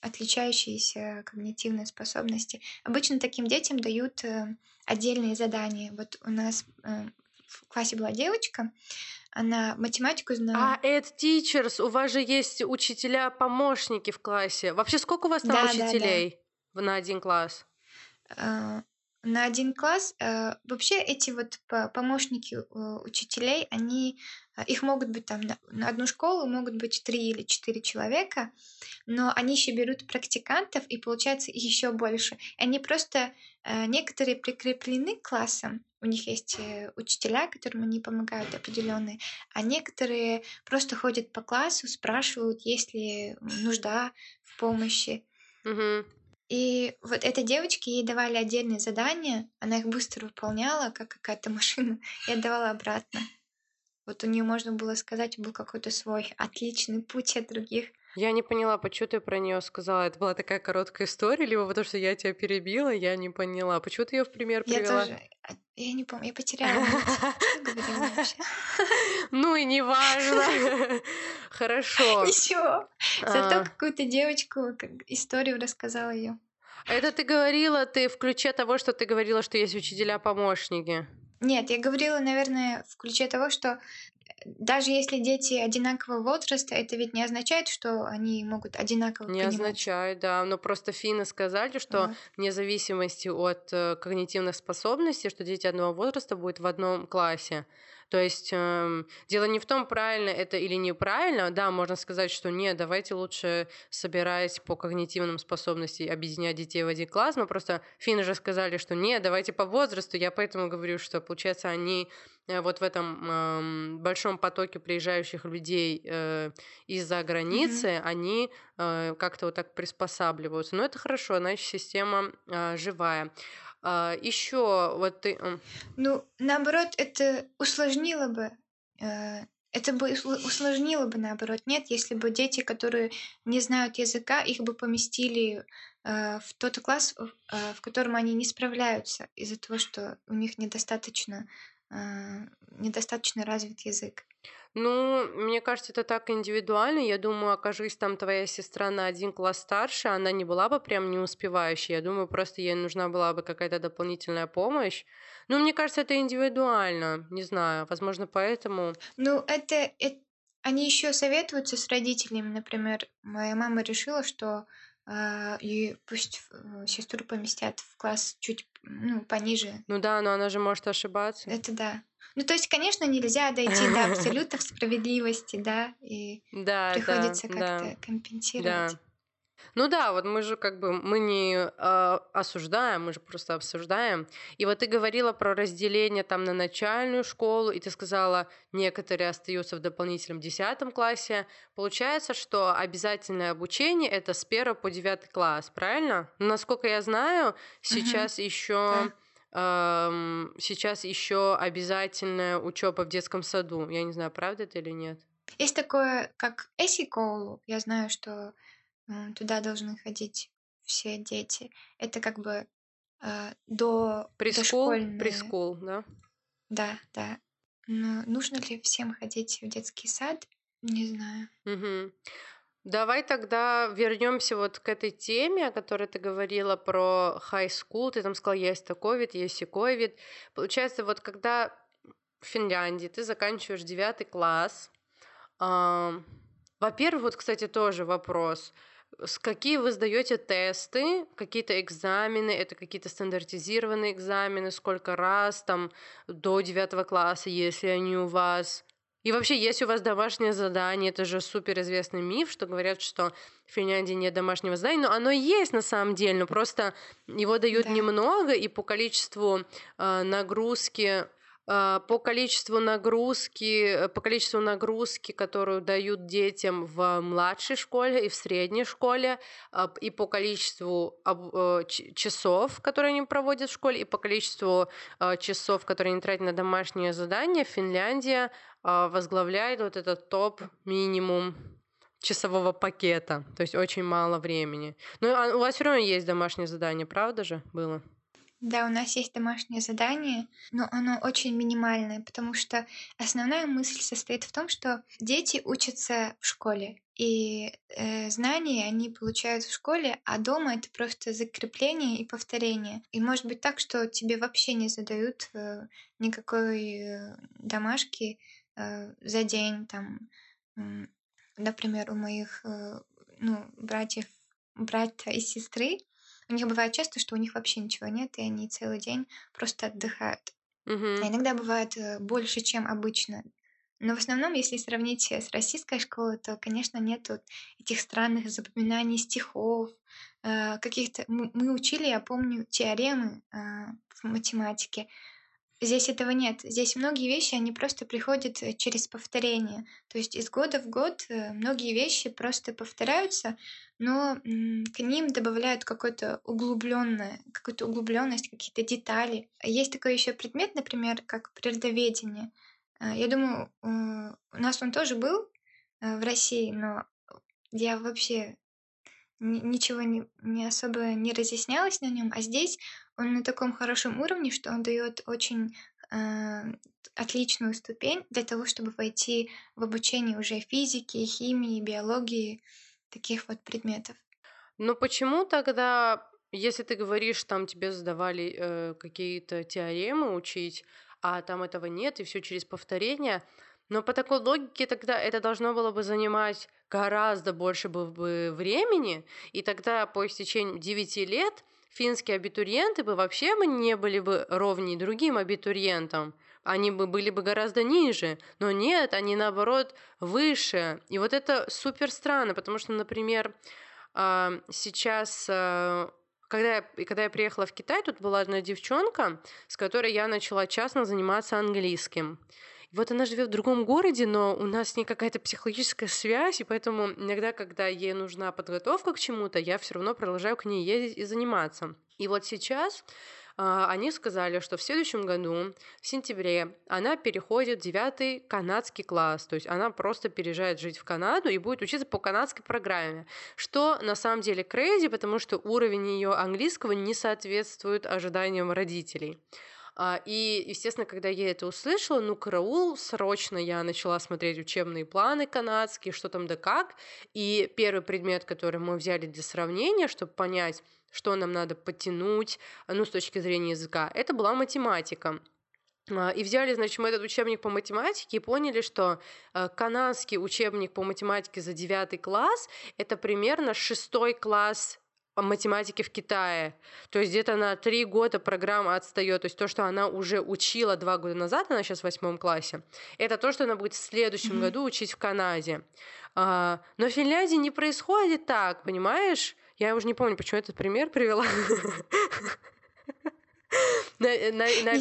отличающиеся когнитивные способности. Обычно таким детям дают отдельные задания. Вот у нас в классе была девочка, она математику знала. А, это teachers, у вас же есть учителя-помощники в классе. Вообще сколько у вас там да, учителей да, да. на один класс? На один класс. Э, вообще эти вот помощники э, учителей, они, э, их могут быть там на одну школу могут быть три или четыре человека, но они еще берут практикантов и получается еще больше. Они просто некоторые прикреплены к классам, у них есть учителя, которым они помогают определенные, а некоторые просто ходят по классу, спрашивают, есть ли нужда в помощи. Угу. И вот этой девочке ей давали отдельные задания, она их быстро выполняла, как какая-то <laughs> машина, и отдавала обратно. Вот у нее можно было сказать, был какой-то свой отличный путь от других. Я не поняла, почему ты про нее сказала. Это была такая короткая история, либо потому что я тебя перебила, я не поняла. Почему ты ее в пример привела? Я тоже. А, я не помню, я потеряла. <laughs> Ну и не важно. <laughs> Хорошо. Ничего. Зато а. какую-то девочку историю рассказала ее. Это ты говорила, ты в ключе того, что ты говорила, что есть учителя-помощники. Нет, я говорила, наверное, в ключе того, что даже если дети одинакового возраста, это ведь не означает, что они могут одинаково Не понимать. означает, да. Но просто финны сказали, что ага. вне зависимости от э, когнитивных способностей, что дети одного возраста будут в одном классе. То есть э, дело не в том, правильно это или неправильно. Да, можно сказать, что нет, давайте лучше собираясь по когнитивным способностям объединять детей в один класс. Но просто финны же сказали, что нет, давайте по возрасту. Я поэтому говорю, что получается они вот в этом э, большом потоке приезжающих людей э, из-за границы, mm-hmm. они э, как-то вот так приспосабливаются. Но это хорошо, значит, система э, живая. Э, еще вот ты... Ну, наоборот, это усложнило бы э, это бы усложнило бы наоборот. Нет, если бы дети, которые не знают языка, их бы поместили э, в тот класс, э, в котором они не справляются из-за того, что у них недостаточно а, недостаточно развит язык. Ну, мне кажется, это так индивидуально. Я думаю, окажись там твоя сестра на один класс старше, она не была бы прям не успевающей. Я думаю, просто ей нужна была бы какая-то дополнительная помощь. Ну, мне кажется, это индивидуально. Не знаю, возможно, поэтому. Ну, это, это они еще советуются с родителями. Например, моя мама решила, что и пусть э, сестру поместят в класс чуть ну, пониже. Ну да, но она же может ошибаться. Это да. Ну, то есть, конечно, нельзя дойти до <laughs> абсолютов справедливости, да, и да, приходится да, как-то да. компенсировать. Да. Ну да, вот мы же как бы мы не э, осуждаем, мы же просто обсуждаем. И вот ты говорила про разделение там на начальную школу, и ты сказала, некоторые остаются в дополнительном десятом классе. Получается, что обязательное обучение это с первого по девятый класс, правильно? Но, насколько я знаю, сейчас угу. еще да. сейчас еще обязательная учеба в детском саду. Я не знаю, правда это или нет. Есть такое, как эсикол. Я знаю, что туда должны ходить все дети. Это как бы э, до Прескул, дошкольные. прескул, да? Да, да. Но нужно ли всем ходить в детский сад? Не знаю. Мгм. Давай тогда вернемся вот к этой теме, о которой ты говорила про high school. Ты там сказала, есть такой вид, есть секой вид. Получается, вот когда в Финляндии ты заканчиваешь девятый класс, ам, во-первых, вот, кстати, тоже вопрос. С какие вы сдаете тесты, какие-то экзамены, это какие-то стандартизированные экзамены, сколько раз там до девятого класса, если они у вас. И вообще, если у вас домашнее задание, это же суперизвестный миф, что говорят, что в Финляндии нет домашнего задания, но оно есть на самом деле, но просто его дают Да. немного, и по количеству э, нагрузки по количеству нагрузки, э, по количеству нагрузки, которую дают детям в младшей школе и в средней школе, а, и по количеству э, часов, которые они проводят в школе, и по количеству а, часов, которые они тратят на домашние задания, Финляндия а, возглавляет вот этот топ минимум часового пакета, то есть очень мало времени. Ну, а у вас все равно есть домашнее задание, правда же было? Да, у нас есть домашнее задание, но оно очень минимальное, потому что основная мысль состоит в том, что дети учатся в школе, и э, знания они получают в школе, а дома это просто закрепление и повторение. И может быть так, что тебе вообще не задают э, никакой э, домашки э, за день, там, м, например, у моих э, ну, братьев, брата и сестры, у них бывает часто, что у них вообще ничего нет, и они целый день просто отдыхают. Мгм. А иногда бывает э, больше, чем обычно. Но в основном, если сравнить э, с российской школой, то, конечно, нет вот этих странных запоминаний стихов, э, каких-то... Мы, учили, я помню, теоремы в математике. Здесь этого нет. Здесь многие вещи, они просто приходят э, через повторение. То есть из года в год э, многие вещи просто повторяются, но к ним добавляют какое-то углубленное, какую-то углубленность, какие-то детали. Есть такой еще предмет, например, как природоведение. Э, Я думаю, у нас он тоже был в России, но я вообще ни- ничего не, не особо не разъяснялась на нем, а здесь он на таком хорошем уровне, что он дает очень э, отличную ступень для того, чтобы войти в обучение уже физики, химии, биологии, таких вот предметов. Ну почему тогда, если ты говоришь, там тебе задавали э, какие-то теоремы учить, а там этого нет, и все через повторение, но по такой логике тогда это должно было бы занимать гораздо больше бы, времени, и тогда по истечении 9 лет финские абитуриенты бы вообще бы не были бы ровнее другим абитуриентам. Они бы были бы гораздо ниже, но нет, они наоборот выше. И вот это супер странно, потому что, например, а, сейчас, а, когда я, когда я приехала в Китай, тут была одна девчонка, с которой я начала частно заниматься английским. Вот она живет в другом городе, но у нас с ней какая-то психологическая связь, и поэтому иногда, когда ей нужна подготовка к чему-то, я все равно продолжаю к ней ездить и заниматься. И вот сейчас а, они сказали, что в следующем году, в сентябре, она переходит в девятый канадский класс. То есть она просто переезжает жить в Канаду и будет учиться по канадской программе. Что на самом деле crazy, потому что уровень ее английского не соответствует ожиданиям родителей. А, И, естественно, когда я это услышала, ну, караул, срочно я начала смотреть учебные планы канадские, что там да как. И первый предмет, который мы взяли для сравнения, чтобы понять, что нам надо подтянуть, ну, с точки зрения языка, это была математика. А, И взяли, значит, мы этот учебник по математике и поняли, что э, канадский учебник по математике за девятый класс — это примерно шестой класс математики в Китае. То есть где-то на три года программа отстает. То есть то, что она уже учила два года назад, она сейчас в восьмом классе, это то, что она будет в следующем Мгм. году учить в Канаде. А, но в Финляндии не происходит так, понимаешь? Я уже не помню, почему этот пример привела. <laughs> Наверное,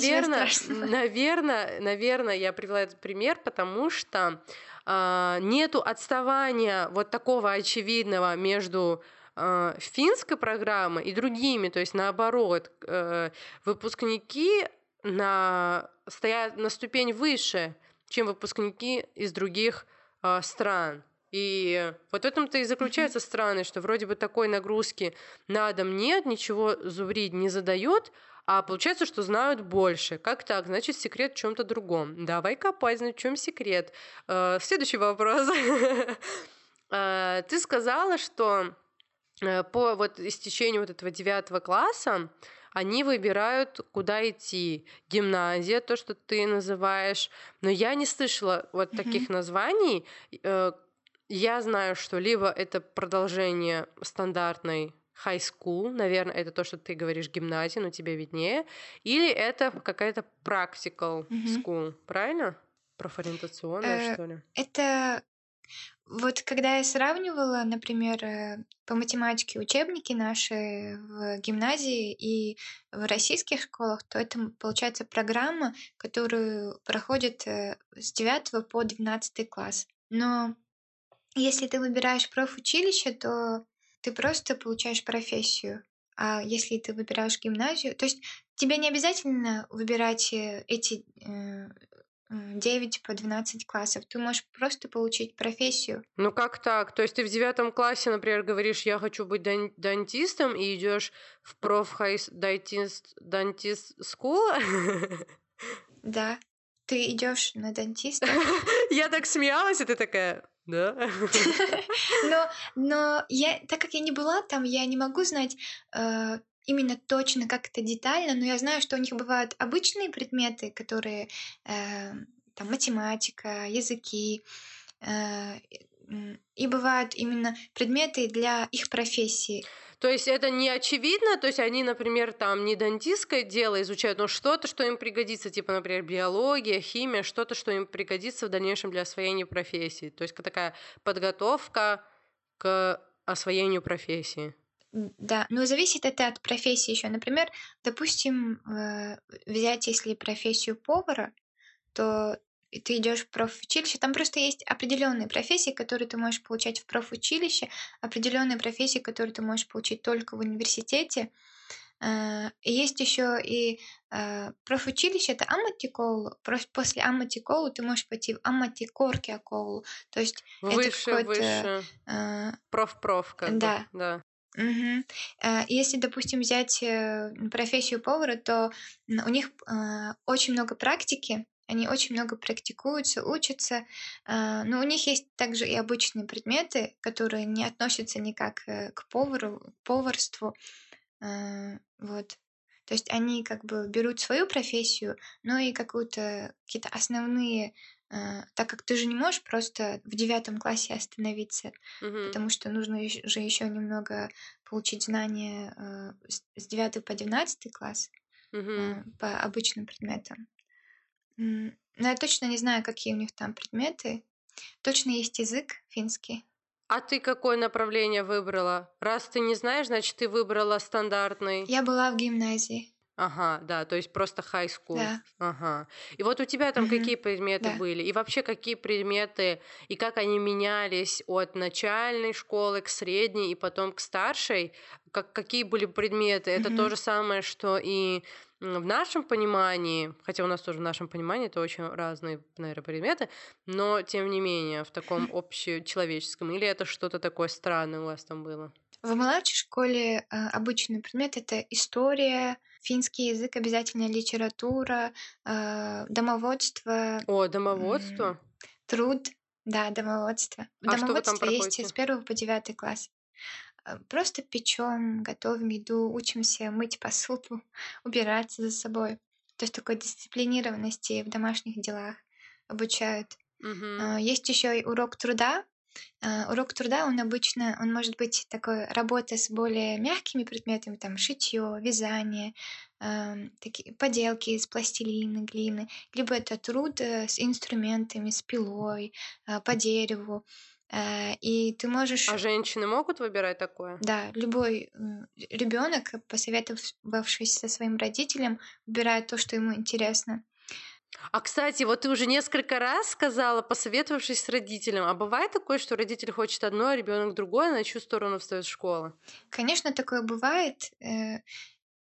страшного. наверное, наверное, я привела этот пример, потому что а, нету отставания вот такого очевидного между а, финской программой и другими, то есть наоборот, э, выпускники на, стоят на ступень выше, чем выпускники из других а, стран. И вот в этом-то и заключается странность, что вроде бы такой нагрузки на дом нет, ничего зубрить не задает, а получается, что знают больше. Как так? Значит, секрет в чем-то другом. Давай копать, значит, в чем секрет. Э, следующий вопрос. <laughs> Э, ты сказала, что по вот истечению вот этого девятого класса они выбирают, куда идти. Гимназия, то, что ты называешь. Но я не слышала вот mm-hmm. таких названий. Я знаю, что либо это продолжение стандартной high school, наверное, это то, что ты говоришь гимназия, но тебе виднее, или это какая-то practical mm-hmm. school, правильно? Профориентационная, э, что ли? Это вот когда я сравнивала, например, э, по математике учебники наши в гимназии и в российских школах, то это получается программа, которую проходит э, с 9 по 12 класс. Но если ты выбираешь профучилище, то ты просто получаешь профессию. А если ты выбираешь гимназию, то есть тебе не обязательно выбирать э, эти э, 9 по 12 классов. Ты можешь просто получить профессию. Ну как так? То есть ты в девятом классе, например, говоришь, я хочу быть дан- дантистом, и идешь в проф дантист дантист school? <laughs> Да. Ты идешь на дантиста. <laughs> Я так смеялась, и ты такая, да? <laughs> Но, но я, так как я не была там, я не могу знать э, именно точно, как это детально, но я знаю, что у них бывают обычные предметы, которые э, там математика, языки, э, и бывают именно предметы для их профессии. То есть это не очевидно, то есть они, например, там не дантистское дело изучают, но что-то, что им пригодится, типа, например, биология, химия, что-то, что им пригодится в дальнейшем для освоения профессии. То есть такая подготовка к освоению профессии. Да, но зависит это от профессии еще. Например, допустим, э, взять если профессию повара, то ты идешь в профучилище, там просто есть определенные профессии, которые ты можешь получать в профучилище, определенные профессии, которые ты можешь получить только в университете. Э, есть еще и э, профучилище, это аматикол. После аматиколу ты можешь пойти в аматикоркиаколу. То есть выше, это выше. Э, проф-проф, как да. бы. Да. Угу. Если, допустим, взять профессию повара, то у них очень много практики, они очень много практикуются, учатся, но у них есть также и обычные предметы, которые не относятся никак э, к повару, к поварству. Вот. То есть они как бы берут свою профессию, но и какую-то какие-то основные, так как ты же не можешь просто в девятом классе остановиться, Мгм. потому что нужно же еще немного получить знания с 9 по 12 класс Мгм. по обычным предметам. Но я точно не знаю, какие у них там предметы. Точно есть язык финский. А ты какое направление выбрала? Раз ты не знаешь, значит, ты выбрала стандартный. Я была в гимназии. Ага, да, то есть просто high school. Да. Ага. И вот у тебя там Мгм. какие предметы Да. были? И вообще какие предметы, и как они менялись от начальной школы к средней и потом к старшей? Как, какие были предметы? Это Мгм. то же самое, что и в нашем понимании, хотя у нас тоже в нашем понимании это очень разные, наверное, предметы, но тем не менее в таком <laughs> общечеловеческом. Или это что-то такое странное у вас там было? В младшей школе э, обычный предмет это история, финский язык, обязательно литература, э, домоводство, О, домоводство? труд. Да, домоводство. А что вы там есть с первого по девятый класс. Э, Просто печем, готовим еду, учимся мыть посуду, <laughs> убираться за собой. То есть такой дисциплинированности в домашних делах обучают. А, Есть еще и урок труда. А, Урок труда, он обычно, он может быть такой работа с более мягкими предметами, там шитье, вязание, ам, такие поделки из пластилина, глины, либо это труд э, с инструментами, с пилой, а, по дереву. А, И ты можешь А женщины могут выбирать такое? да, любой ребенок, посоветовавшись со своим родителем, выбирает то, что ему интересно. А, кстати, вот ты уже несколько раз сказала, посоветовавшись с родителем. А бывает такое, что родитель хочет одно, а ребенок другое, на чью сторону встает школа? Конечно, такое бывает. э,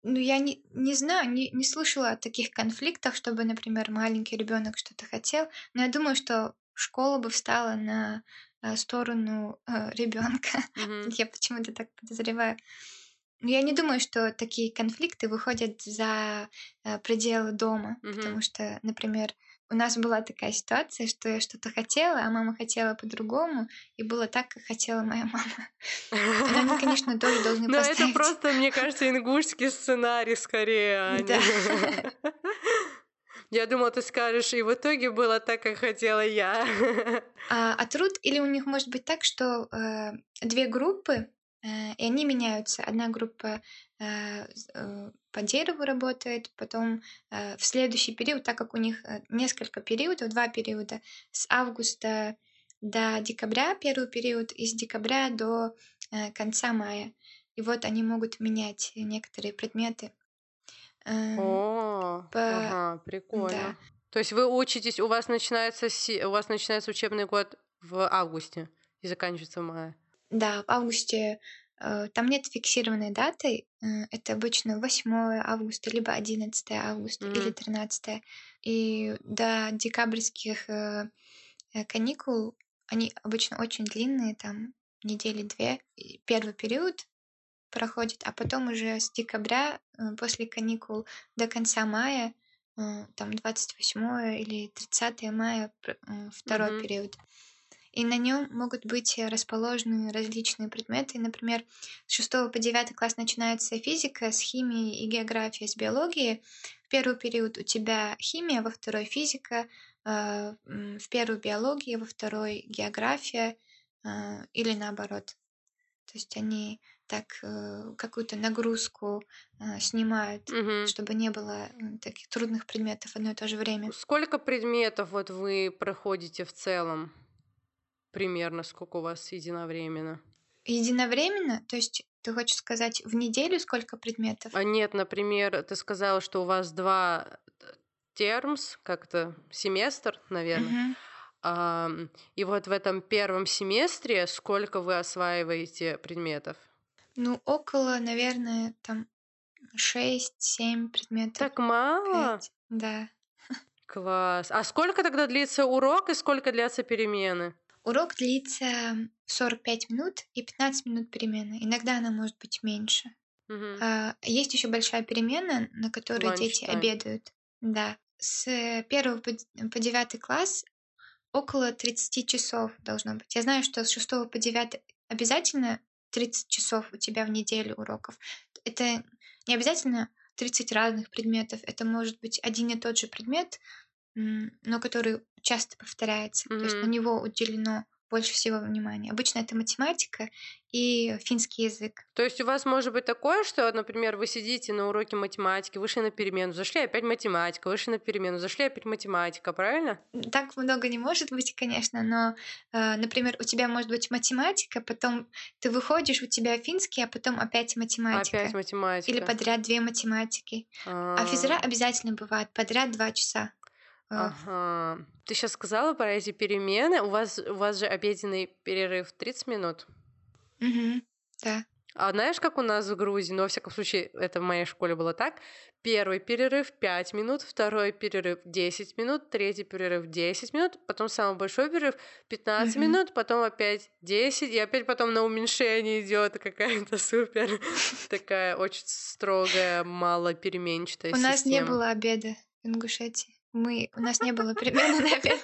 Ну, я не, не знаю, не, не слышала о таких конфликтах, чтобы, например, маленький ребенок что-то хотел. Но я думаю, что школа бы встала на э, сторону э, ребенка. <laughs> Мгм. Я почему-то так подозреваю. Но я не думаю, что такие конфликты выходят за э, пределы дома, Мгм. потому что, например, у нас была такая ситуация, что я что-то хотела, а мама хотела по-другому, и было так, как хотела моя <laughs> мама. Но они, конечно, тоже должны Ну, это поставить. просто, мне кажется, ингушский сценарий скорее, а Да. <laughs> Я думала, ты скажешь, и в итоге было так, как хотела я. А, а труд или у них может быть так, что э, две группы, и они меняются. Одна группа э, э, по дереву работает, потом э, в следующий период, так как у них э, несколько периодов, два периода, с августа до декабря первый период, и с декабря до э, конца мая. И вот они могут менять некоторые предметы. Эм, О, по- ага, прикольно. да. То есть вы учитесь, у вас начинается у вас начинается учебный год в августе и заканчивается в мае. Да, в августе э, там нет фиксированной даты. э, Это обычно 8 августа, либо 11 августа или Мгм. 13. И до декабрьских э, э, каникул они обычно очень длинные, там недели две. И Первый период проходит, а потом уже с декабря э, после каникул до конца мая, э, там 28 или 30 мая пр- э, второй Мгм. период. И на нем могут быть э, расположены различные предметы. Например, с 6 по 9 класс начинается физика с химией и географией, с биологией. В первый период у тебя химия, во второй физика, э, в первый биология, во второй география э, или наоборот. То есть они так какую-то нагрузку снимают, Мгм. чтобы не было таких трудных предметов в одно и то же время. Сколько предметов вот вы проходите в целом? Примерно сколько у вас единовременно? Единовременно, то есть ты хочешь сказать в неделю сколько предметов? А нет, например, ты сказала, что у вас два термс, как-то семестр, наверное. Мгм. Ам, и вот в этом первом семестре сколько вы осваиваете предметов? Ну, около, наверное, там 6-7 предметов. Так мало? Пять, Да. <laughs> Класс. А сколько тогда длится урок и сколько длятся перемены? Урок длится 45 минут и 15 минут перемены. Иногда она может быть меньше. А, Есть еще большая перемена, на которой Lunch дети time. обедают. Да. С первого по д- по девятый класс около 30 часов должно быть. Я знаю, что с 6 по 9 обязательно 30 часов у тебя в неделю уроков. Это не обязательно 30 разных предметов. Это может быть один и тот же предмет, но который часто повторяется. То есть на него уделено больше всего внимания. Обычно это математика и финский язык. То есть у вас может быть такое, что, например, вы сидите на уроке математики, вышли на перемену, зашли опять математика, вышли на перемену, зашли опять математика, правильно? Так много не может быть, конечно, но, э, например, у тебя может быть математика, потом ты выходишь, у тебя финский, а потом опять математика. Опять математика. Или подряд две математики. А физра обязательно бывает подряд два часа. Э, Ага. Ты сейчас сказала про эти перемены. У вас, у вас же обеденный перерыв 30 минут. мгм, Да. А знаешь, как у нас в Грузии, ну, во всяком случае, это в моей школе было так, первый перерыв 5 минут, второй перерыв 10 минут, третий перерыв 10 минут, потом самый большой перерыв 15 Мгм. минут, потом опять 10, и опять потом на уменьшение идет какая-то <laughs> супер такая очень строгая, малопеременчатая У нас не система. было обеда в Ингушетии. Мы, у нас не было <laughs> перемены на обед.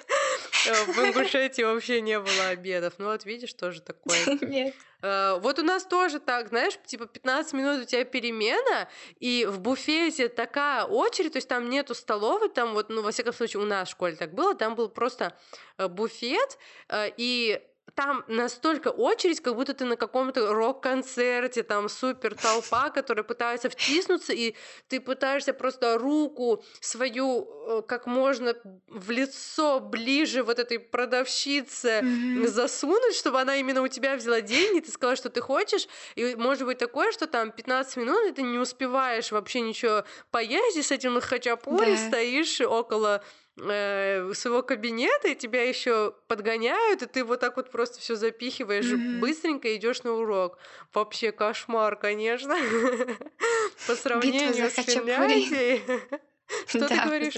Э, В Ингушетии вообще не было обедов. Ну вот видишь, тоже такое. <laughs> Нет. Э, Вот у нас тоже так, знаешь, типа 15 минут у тебя перемена, и в буфете такая очередь, то есть там нету столовой, там вот, ну, во всяком случае, у нас в школе так было, там был просто э, буфет, и там настолько очередь, как будто ты на каком-то рок-концерте, там супер толпа, которая пытается втиснуться, и ты пытаешься просто руку свою э, как можно в лицо ближе вот этой продавщице Мгм. засунуть, чтобы она именно у тебя взяла деньги, ты сказала, что ты хочешь, и может быть такое, что там 15 минут, и ты не успеваешь вообще ничего поесть, и с этим хачапури Да. стоишь около э, своего кабинета, и тебя еще подгоняют, и ты вот так вот просто все запихиваешь, Мгм. быстренько идешь на урок. Вообще кошмар, конечно. <laughs> По сравнению с. Финляндией. <laughs> <laughs> Что ты говоришь?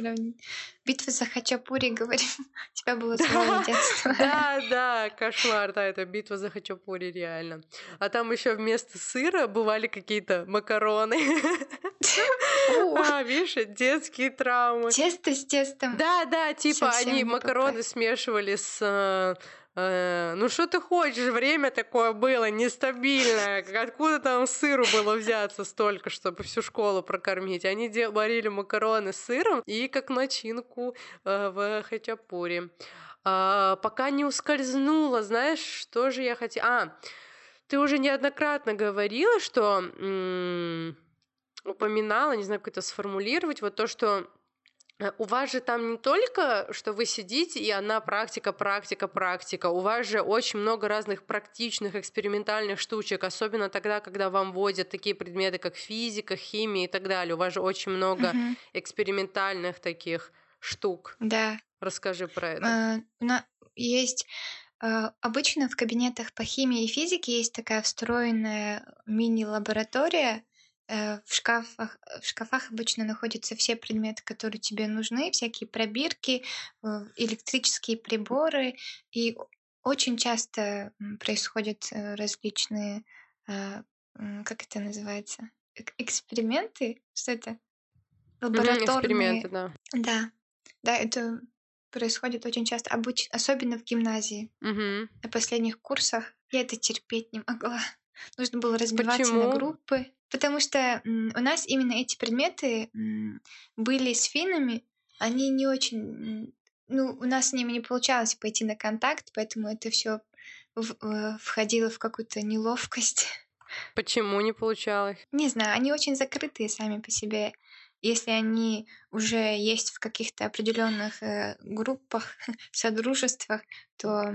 Битва за Хачапури, <laughs> говорим. У тебя было слово детства. <laughs> Да, да, кошмар, да, это битва за хачапури, реально. А там еще вместо сыра бывали какие-то макароны. А, видишь, детские травмы. Тесто с тестом. Да, да, типа они макароны смешивали с... э, ну что ты хочешь, время такое было нестабильное. Откуда там сыру было взяться столько, чтобы всю школу прокормить? Они де- варили макароны с сыром и как начинку э, в хачапури. А, пока не ускользнула, знаешь, что же я хотела... А, ты уже неоднократно говорила, что упоминала, не знаю, как это сформулировать, вот то, что у вас же там не только, что вы сидите, и одна практика, практика, практика. У вас же очень много разных практичных, экспериментальных штучек, особенно тогда, когда вам вводят такие предметы, как физика, химия и так далее. У вас же очень много Мгм. экспериментальных таких штук. Да. Расскажи про это. Э, на- Есть э, обычно в кабинетах по химии и физике есть такая встроенная мини-лаборатория. Э, В шкафах, в шкафах обычно находятся все предметы, которые тебе нужны, всякие пробирки, э, электрические приборы. И очень часто происходят э, различные, э, как это называется, Эк- эксперименты? Что это? Лабораторные Эксперименты, да. да, да, это происходит очень часто, обыч- особенно в гимназии. Мгм. На последних курсах я это терпеть не могла. Нужно было разбиваться Почему? на группы, потому что у нас именно эти предметы были с финнами, они не очень, ну, у нас с ними не получалось пойти на контакт, поэтому это все входило в какую-то неловкость. Почему не получалось? Не знаю, они очень закрытые сами по себе. Если они уже есть в каких-то определенных э, группах, <laughs> содружествах, то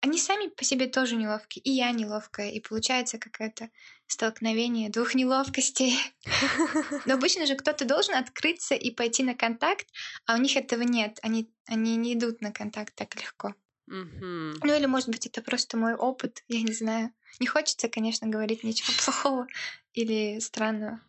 они сами по себе тоже неловкие, и я неловкая, и получается какое-то столкновение двух <laughs> неловкостей. <laughs> Но обычно же кто-то должен открыться и пойти на контакт, а у них этого нет. Они, они не идут на контакт так легко. Ну или, может быть, это просто мой опыт, я не знаю. Не хочется, конечно, говорить ничего <laughs> плохого или странного.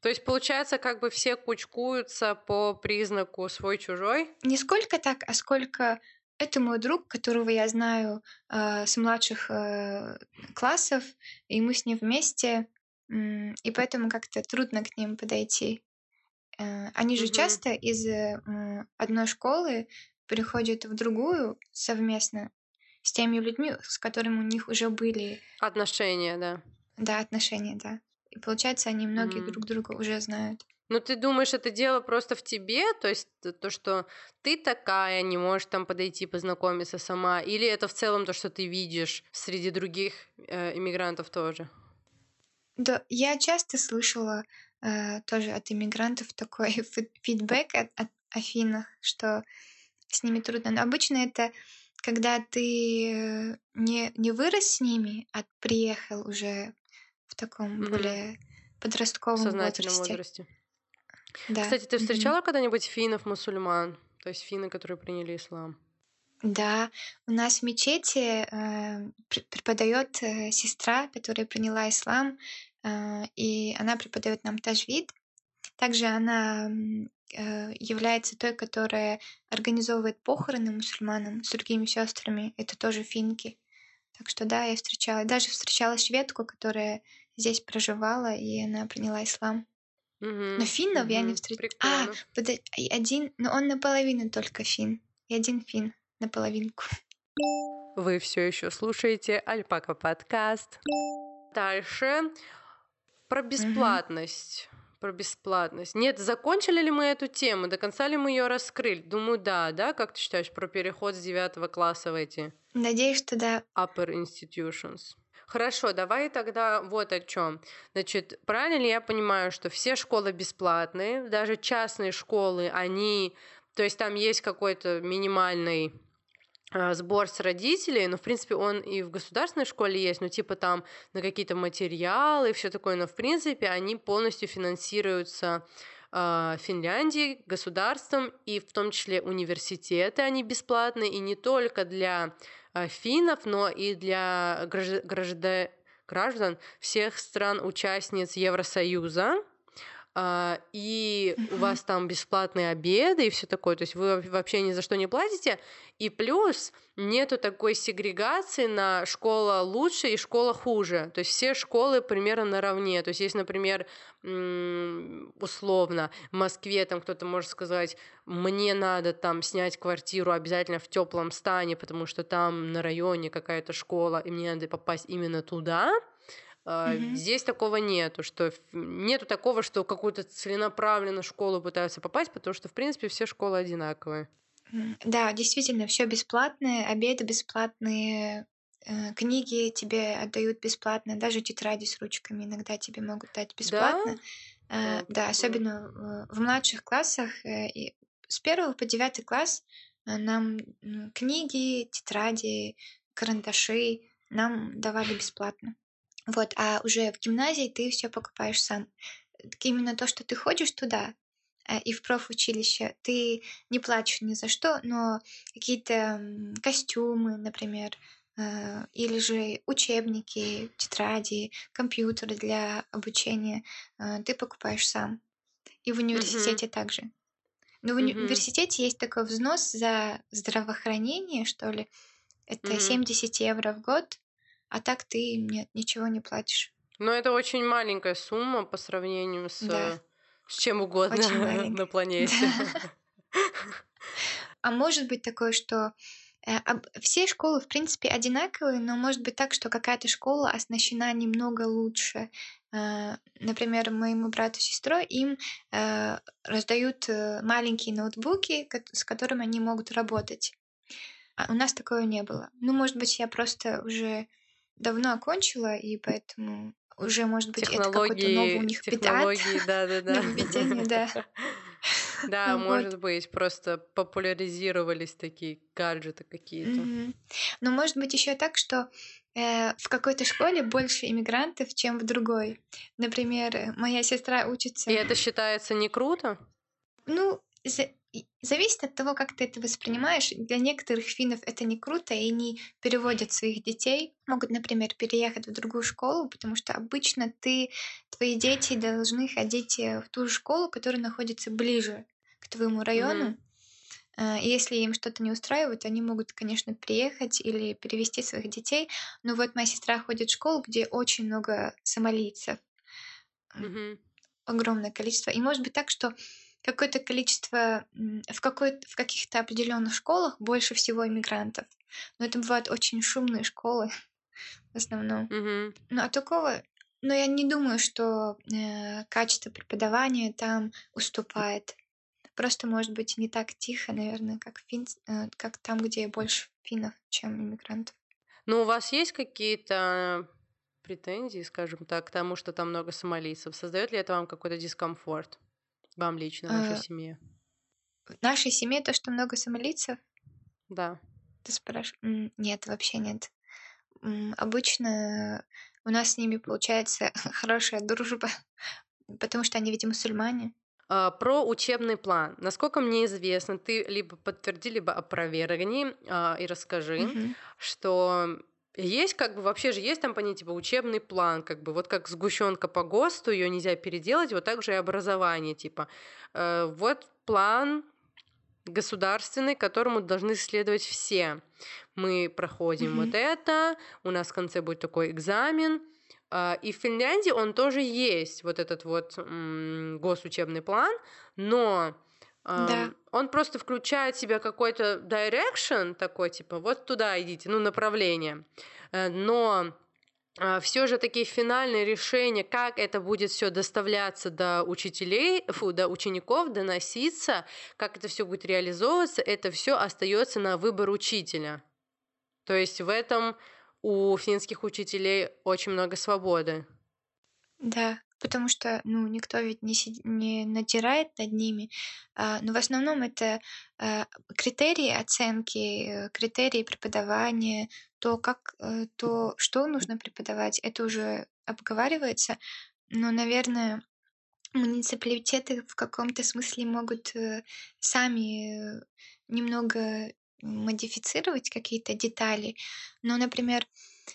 То есть, получается, как бы все кучкуются по признаку свой-чужой? Не сколько так, а сколько это мой друг, которого я знаю э, с младших э, классов, и мы с ним вместе, м, и поэтому как-то трудно к ним подойти. Э, они же Мгм. часто из э, одной школы переходят в другую совместно с теми людьми, с которыми у них уже были Отношения, да. да, отношения, да. И получается, они многие Мгм. друг друга уже знают. Ну, ты думаешь, это дело просто в тебе? То есть то, что ты такая, не можешь там подойти, познакомиться сама? Или это в целом то, что ты видишь среди других э, иммигрантов тоже? Да, я часто слышала э, тоже от иммигрантов такой <laughs> фи- фидбэк от, от Афинах, что с ними трудно. Но обычно это когда ты э, не, не вырос с ними, а приехал уже в таком Мгм. более В подростковом сознательном возрасте. возрасте. Да. Кстати, ты встречала когда-нибудь финнов-мусульман? То есть финны, которые приняли ислам? Да, у нас в мечети э, пр- преподает э, сестра, которая приняла ислам, э, и она преподает нам тажвид. Также она э, является той, которая организовывает похороны мусульманам с другими сестрами. Это тоже финки. Так что да, я встречала. Даже встречала шведку, которая здесь проживала, и она приняла ислам. Но финнов я не мгм. встречала. А, и один, но он наполовину только фин. И один фин наполовинку. Вы все еще слушаете Альпака подкаст. Дальше про бесплатность. Про бесплатность. Нет, закончили ли мы эту тему? До конца ли мы ее раскрыли? Думаю, да, да? Как ты считаешь про переход с девятого класса в эти Надеюсь, что да. upper institutions? Хорошо, давай тогда вот о чем. Значит, правильно ли я понимаю, что все школы бесплатные, даже частные школы, они, то есть там есть какой-то минимальный а, сбор с родителей, но в принципе он и в государственной школе есть, ну типа там на какие-то материалы все такое, но в принципе они полностью финансируются а, Финляндией, государством, и в том числе университеты, они бесплатные, и не только для финнов, но и для гражд- гражда- граждан всех стран-участниц Евросоюза. А, и у вас там бесплатные обеды и все такое, то есть вы вообще ни за что не платите, и плюс нету такой сегрегации на школа лучше и школа хуже, то есть все школы примерно наравне, то есть есть, например, условно в Москве там кто-то может сказать, мне надо там снять квартиру обязательно в теплом стане, потому что там на районе какая-то школа, и мне надо попасть именно туда, Мгм. Здесь такого нету, что нету такого, что какую-то целенаправленно школу пытаются попасть, потому что, в принципе, все школы одинаковые. Да, действительно, все бесплатное, обеды бесплатные, э, книги тебе отдают бесплатно, даже тетради с ручками иногда тебе могут дать бесплатно. Э, Да, прикольно. особенно в в младших классах, э, и с первого по девятый класс э, нам книги, тетради, карандаши нам давали бесплатно. Вот, а уже в гимназии ты все покупаешь сам. Так Именно то, что ты ходишь туда э, и в профучилище, ты не платишь ни за что, но какие-то костюмы, например, э, или же учебники, тетради, компьютеры для обучения э, ты покупаешь сам. И в университете также. Но в уни- Мгм. университете есть такой взнос за здравоохранение, что ли. Это Мгм. 70 евро в год, а так ты нет, ничего не платишь. Но это очень маленькая сумма по сравнению с, Да. э, с чем угодно <laughs> на планете. А может быть такое, что э, все школы, в принципе, одинаковые, но может быть так, что какая-то школа оснащена немного лучше. Э, Например, моему брату и сестрой им раздают маленькие ноутбуки, с которыми они могут работать. А у нас такого не было. Ну, может быть, я просто уже давно окончила, и поэтому уже, может быть, это какой-то новый у Технологии, них <laughs> технологии, да-да-да. нововведение, да. <laughs> Да, Вот. может быть, просто популяризировались такие гаджеты какие-то. Мгм. Но может быть еще так, что э, в какой-то школе больше иммигрантов, чем в другой. Например, э, моя сестра И учится. это считается не круто? Ну, за- и- зависит от того, как ты это воспринимаешь. Для некоторых финнов это не круто, и они переводят своих детей. Могут, например, переехать в другую школу, потому что обычно ты, твои дети должны ходить э, в ту же школу, которая находится ближе к твоему району. И Если им что-то не устраивает, они могут, конечно, приехать или перевести своих детей. Но вот моя сестра ходит в школу, где очень много сомалийцев, Мгм. огромное количество. И может быть так, что какое-то количество в, какой в каких-то определенных школах больше всего иммигрантов. Но это бывают очень шумные школы в основном. Мгм. Ну, а такого... Но я не думаю, что э, качество преподавания там уступает. Просто, может быть, не так тихо, наверное, как, фин... э, как там, где больше финнов, чем иммигрантов. Ну, у вас есть какие-то претензии, скажем так, к тому, что там много сомалийцев? Создает ли это вам какой-то дискомфорт? Вам лично, вашей Э, семье? В нашей семье то, что много сомалийцев, Да. ты спрашиваешь? Нет, вообще нет. Обычно у нас с ними получается <laughs> хорошая дружба, потому что они ведь мусульмане. А, Про учебный план. Насколько мне известно, ты либо подтверди, либо опровергни а, и расскажи, Мгм. что есть как бы вообще же есть там понятие типа учебный план, как бы вот как сгущенка по ГОСТу, ее нельзя переделать, вот так же и образование, типа э, вот план государственный, которому должны следовать все. Мы проходим Мгм. вот это, у нас в конце будет такой экзамен, а, и в Финляндии он тоже есть, вот этот вот м, госучебный план, но Да. он просто включает в себя какой-то direction такой, типа, вот туда идите, ну, направление. Э, Но все же такие финальные решения, как это будет все доставляться до учителей, фу, до учеников, доноситься, как это все будет реализовываться, это все остается на выбор учителя. То есть в этом у финских учителей очень много свободы. Да, потому что, ну, никто ведь не, сид- не надирает над ними. А, но в основном это а, критерии оценки, э, критерии преподавания, то, как, э, то, что нужно преподавать, это уже обговаривается. Но, наверное, муниципалитеты в каком-то смысле могут э, сами немного модифицировать какие-то детали. Но, например,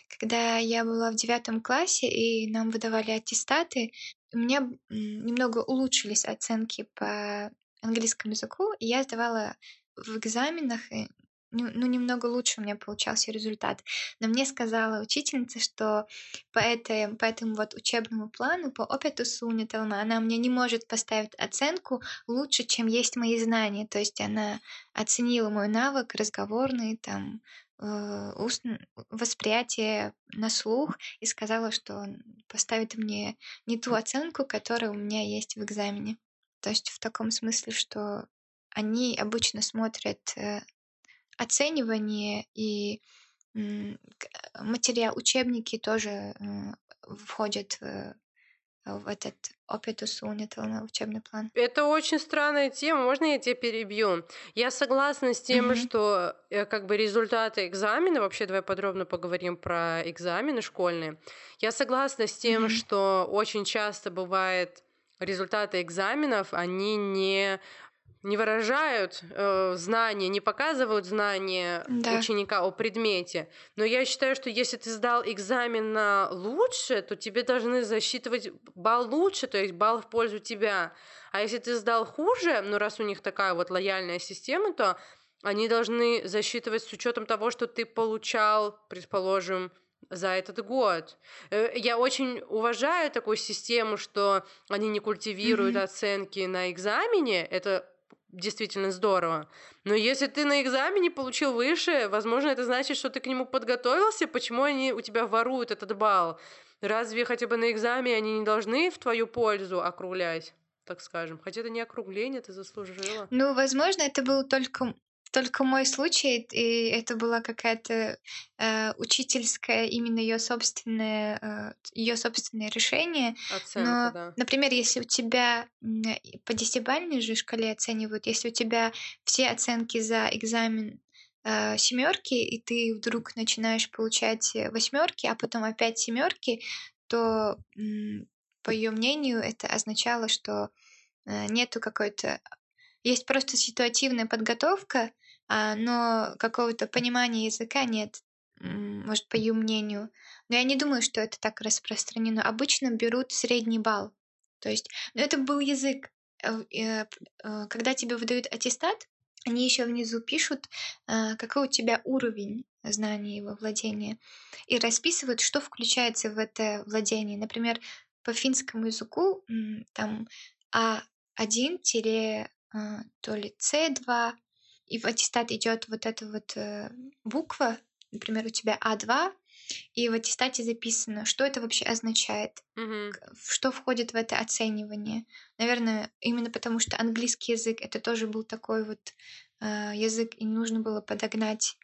когда я была в девятом классе и нам выдавали аттестаты, у меня немного улучшились оценки по английскому языку, и я сдавала в экзаменах, ну, ну, немного лучше у меня получался результат. Но мне сказала учительница, что по, этой, по этому вот учебному плану, по опыту Суниталма, она мне не может поставить оценку лучше, чем есть мои знания. То есть она оценила мой навык разговорный, там, э, устн- восприятие на слух и сказала, что поставит мне не ту оценку, которая у меня есть в экзамене. То есть в таком смысле, что они обычно смотрят э, оценивание и к- материал, учебники тоже э, входят в, в этот опыт усунутый учебный план. Это очень странная тема. Можно я тебя перебью? Я согласна с тем, Мгм. что э, как бы результаты экзамена, вообще давай подробно поговорим про экзамены школьные. Я согласна с тем, Мгм. что очень часто бывает результаты экзаменов, они не не выражают э, знания, не показывают знания Да. ученика о предмете. Но я считаю, что если ты сдал экзамен на лучше, то тебе должны засчитывать балл лучше, то есть балл в пользу тебя. А если ты сдал хуже, ну раз у них такая вот лояльная система, то они должны засчитывать с учетом того, что ты получал, предположим, за этот год. Э, Я очень уважаю такую систему, что они не культивируют Мгм. оценки на экзамене. Это действительно здорово. Но если ты на экзамене получил выше, возможно, это значит, что ты к нему подготовился. Почему они у тебя воруют этот балл? Разве хотя бы на экзамене они не должны в твою пользу округлять, так скажем? Хотя это не округление, ты заслужила. Ну, возможно, это был только только мой случай, и это была какая-то э, учительская, именно ее собственное, ее собственное решение. Оценка, Но, да. например, если у тебя по десятибалльной же шкале оценивают, если у тебя все оценки за экзамен семерки, и ты вдруг начинаешь получать восьмерки, а потом опять семерки, то, по ее мнению, это означало, что э, нету какой-то... Есть просто ситуативная подготовка, но какого-то понимания языка нет, может, по ее мнению. Но я не думаю, что это так распространено. Обычно берут средний балл. То есть, ну это был язык. Э, э, э, Когда тебе выдают аттестат, они еще внизу пишут, какой у тебя уровень знаний его владения, и расписывают, что включается в это владение. Например, по финскому языку там А1 тире а, то ли С2, и в аттестат идет вот эта вот э, буква, например, у тебя А2, и в аттестате записано, что это вообще означает, в что входит в это оценивание. Наверное, именно потому что английский язык это тоже был такой вот э, язык, и нужно было подогнать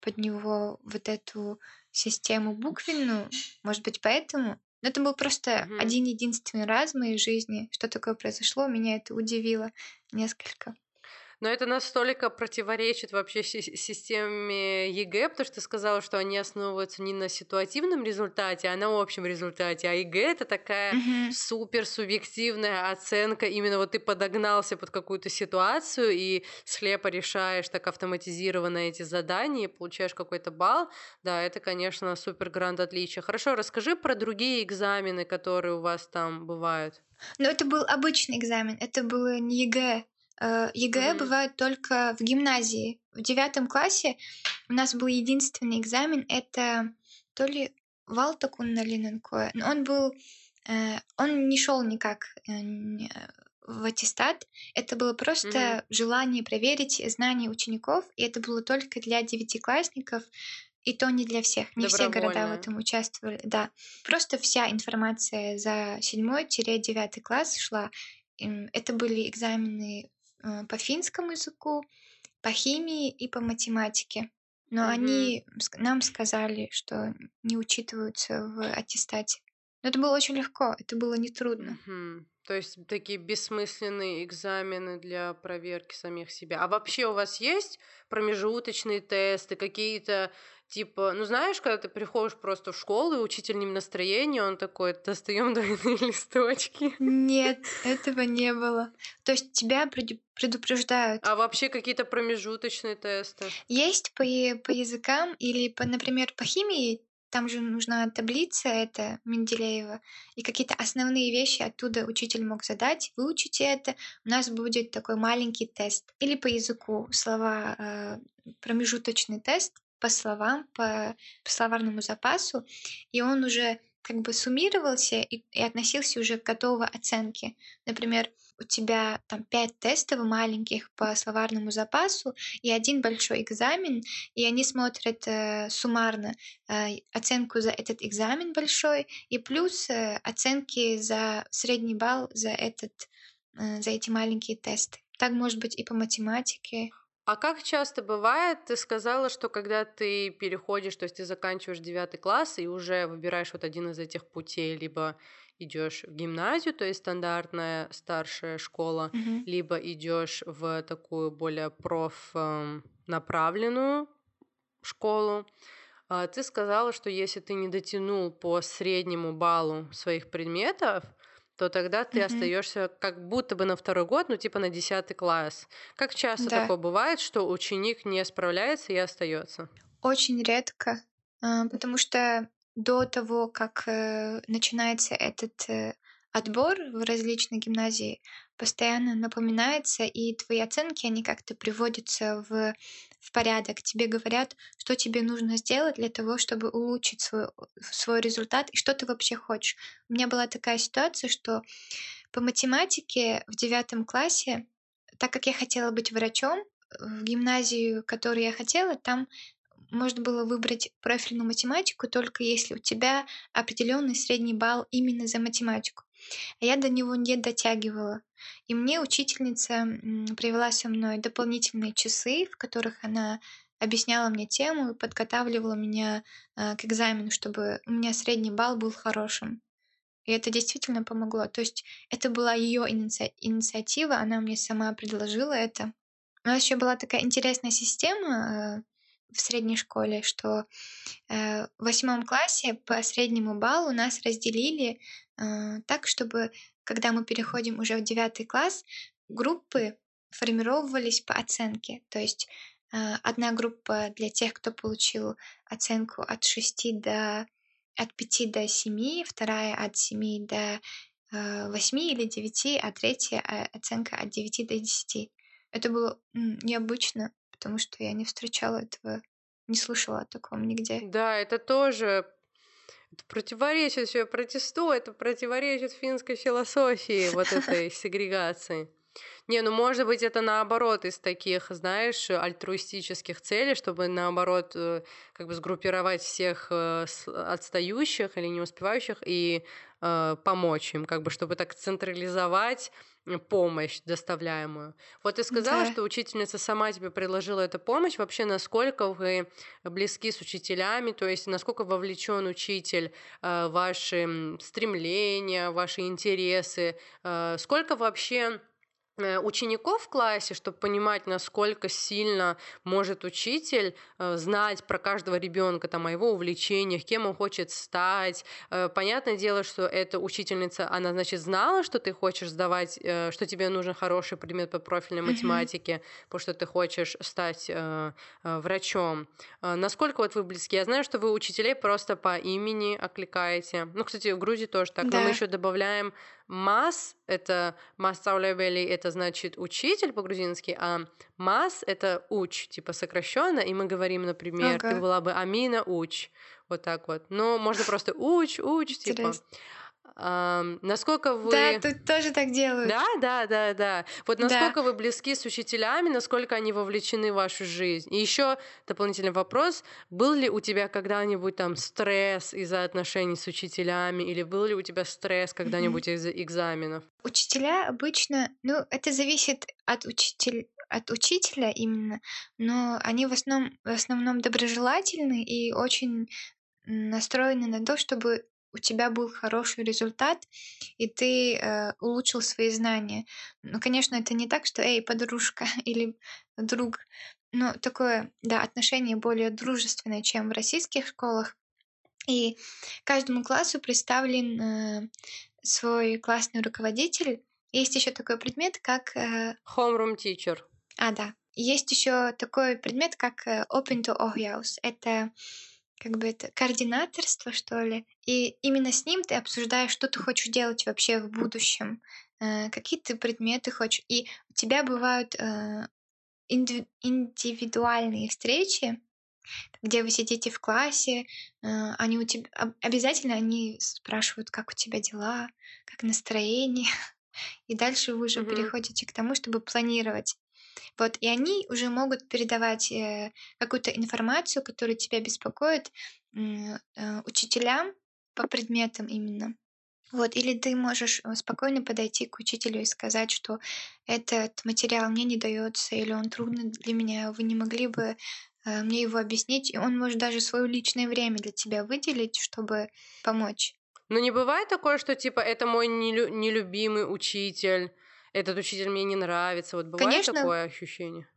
под него вот эту систему буквенную, может быть, поэтому. Но это был просто Мгм. один единственный раз в моей жизни, что такое произошло, меня это удивило несколько. Но это настолько противоречит вообще си- системе ЕГЭ, потому что ты сказала, что они основываются не на ситуативном результате, а на общем результате. А ЕГЭ это такая Мгм. супер субъективная оценка. Именно вот ты подогнался под какую-то ситуацию и слепо решаешь так автоматизированно эти задания и получаешь какой-то балл. Да, это, конечно, супер grand отличие. Хорошо, расскажи про другие экзамены, которые у вас там бывают. Но это был обычный экзамен, это было не ЕГЭ. Э, ЕГЭ Мгм. бывает только в гимназии. В девятом классе у нас был единственный экзамен, это то ли valtakunnallinen koe, но он был, э, он не шел никак э, в аттестат, это было просто желание проверить знания учеников, и это было только для девятиклассников, и то не для всех, не все города в этом участвовали, да. Просто вся информация за седьмой-девятый класс шла. Это были экзамены по финскому языку, по химии и по математике. Но Мгм. они нам сказали, что не учитываются в аттестате. Но это было очень легко, это было нетрудно. Мгм. То есть такие бессмысленные экзамены для проверки самих себя. А вообще у вас есть промежуточные тесты, какие-то типа, ну знаешь, когда ты приходишь просто в школу, и учитель не в настроении, он такой, достаем двойные <laughs> листочки. Нет, этого не было. То есть тебя преду- предупреждают. А вообще какие-то промежуточные тесты? Есть по, по языкам или, по, например, по химии там же нужна таблица, это Менделеева, и какие-то основные вещи оттуда учитель мог задать, выучите это, у нас будет такой маленький тест. Или по языку слова, э, промежуточный тест по словам, по, по словарному запасу, и он уже как бы суммировался и, и относился уже к готовой оценке. Например, у тебя там пять тестов маленьких по словарному запасу и один большой экзамен, и они смотрят э, суммарно э, оценку за этот экзамен большой и плюс э, оценки за средний балл за этот э, за эти маленькие тесты. Так может быть и по математике. А как часто бывает, ты сказала, что когда ты переходишь, то есть ты заканчиваешь девятый класс и уже выбираешь вот один из этих путей, либо идешь в гимназию, то есть стандартная старшая школа, Мгм. либо идешь в такую более проф эм, направленную школу. А, Ты сказала, что если ты не дотянул по среднему баллу своих предметов, то тогда ты Мгм. остаешься как будто бы на второй год, ну типа на десятый класс. Как часто Да. такое бывает, что ученик не справляется и остается? Очень редко, а, потому что до того, как э, начинается этот э, отбор в различные гимназии, постоянно напоминается, и твои оценки, они как-то приводятся в, в порядок. Тебе говорят, что тебе нужно сделать для того, чтобы улучшить свой, свой результат, и что ты вообще хочешь. У меня была такая ситуация, что по математике в девятом классе, так как я хотела быть врачом, в гимназию, которую я хотела, там можно было выбрать профильную математику только если у тебя определенный средний балл именно за математику. А я до него не дотягивала. И мне учительница привела со мной дополнительные часы, в которых она объясняла мне тему и подготавливала меня э, к экзамену, чтобы у меня средний балл был хорошим. И это действительно помогло. То есть это была ее инициатива, она мне сама предложила это. У нас еще была такая интересная система э, в средней школе, что э, в восьмом классе по среднему баллу нас разделили э, так, чтобы когда мы переходим уже в девятый класс, группы формировались по оценке. То есть э, одна группа для тех, кто получил оценку от 6 до от 5 до 7, вторая от 7 до э, 8 или 9, а третья оценка от 9 до 10. Это было необычно, потому что я не встречала этого, не слышала о таком нигде. Да, это тоже это противоречит, все, я протестую, это противоречит финской философии вот <laughs> этой сегрегации. Не, ну может быть это наоборот из таких, знаешь, альтруистических целей, чтобы наоборот э, как бы сгруппировать всех э, отстающих или не успевающих и э, помочь им, как бы чтобы так централизовать помощь доставляемую. Вот ты сказала, Да. что учительница сама тебе предложила эту помощь. Вообще, насколько вы близки с учителями, то есть насколько вовлечен учитель э, ваши стремления, ваши интересы, э, сколько вообще э, учеников в классе, чтобы понимать, насколько сильно может учитель э, знать про каждого ребенка, там, о его увлечениях, кем он хочет стать. Э, Понятное дело, что эта учительница, она, значит, знала, что ты хочешь сдавать, э, что тебе нужен хороший предмет по профильной математике, потому что ты хочешь стать э, э, врачом. Э, Насколько вот вы близки? Я знаю, что вы учителей просто по имени окликаете. Ну, кстати, в Грузии тоже так. Но мы Да. еще добавляем мас, это мастаулевели, это значит учитель по-грузински, а мас это уч, типа сокращенно, и мы говорим, например, ты Ага. была бы Амина уч, вот так вот. Но можно просто уч, уч, типа. Интересно. Ам, насколько вы... Да, тут тоже так делают. Да, да, да, да. Вот Да. насколько вы близки с учителями, насколько они вовлечены в вашу жизнь. И еще дополнительный вопрос: был ли у тебя когда-нибудь там стресс из-за отношений с учителями, или был ли у тебя стресс когда-нибудь из-за экзаменов? Учителя обычно, ну, это зависит от учителя, от учителя именно, но они в основном, в основном доброжелательны и очень настроены на то, чтобы у тебя был хороший результат, и ты э, улучшил свои знания. Ну, конечно, это не так, что «эй, подружка» <laughs> или «друг», но такое, да, отношение более дружественное, чем в российских школах. И каждому классу представлен э, свой классный руководитель. Есть еще такой предмет, как... э, Homeroom teacher. а, да. Есть еще такой предмет, как э, Open to Ohjaus. Это как бы это координаторство, что ли. И именно с ним ты обсуждаешь, что ты хочешь делать вообще в будущем, э, какие ты предметы хочешь. И у тебя бывают э, инди- индивидуальные встречи, где вы сидите в классе, э, они у тебя обязательно они спрашивают, как у тебя дела, как настроение, <laughs> и дальше вы уже Мгм. переходите к тому, чтобы планировать. Вот, и они уже могут передавать э, какую-то информацию, которая тебя беспокоит, э, учителям по предметам именно. Вот, или ты можешь э, спокойно подойти к учителю и сказать, что этот материал мне не дается, или он трудный для меня, вы не могли бы э, мне его объяснить, и он может даже свое личное время для тебя выделить, чтобы помочь. Но не бывает такое, что типа это мой нелю- нелюбимый учитель, этот учитель мне не нравится. Вот бывает Конечно. такое ощущение?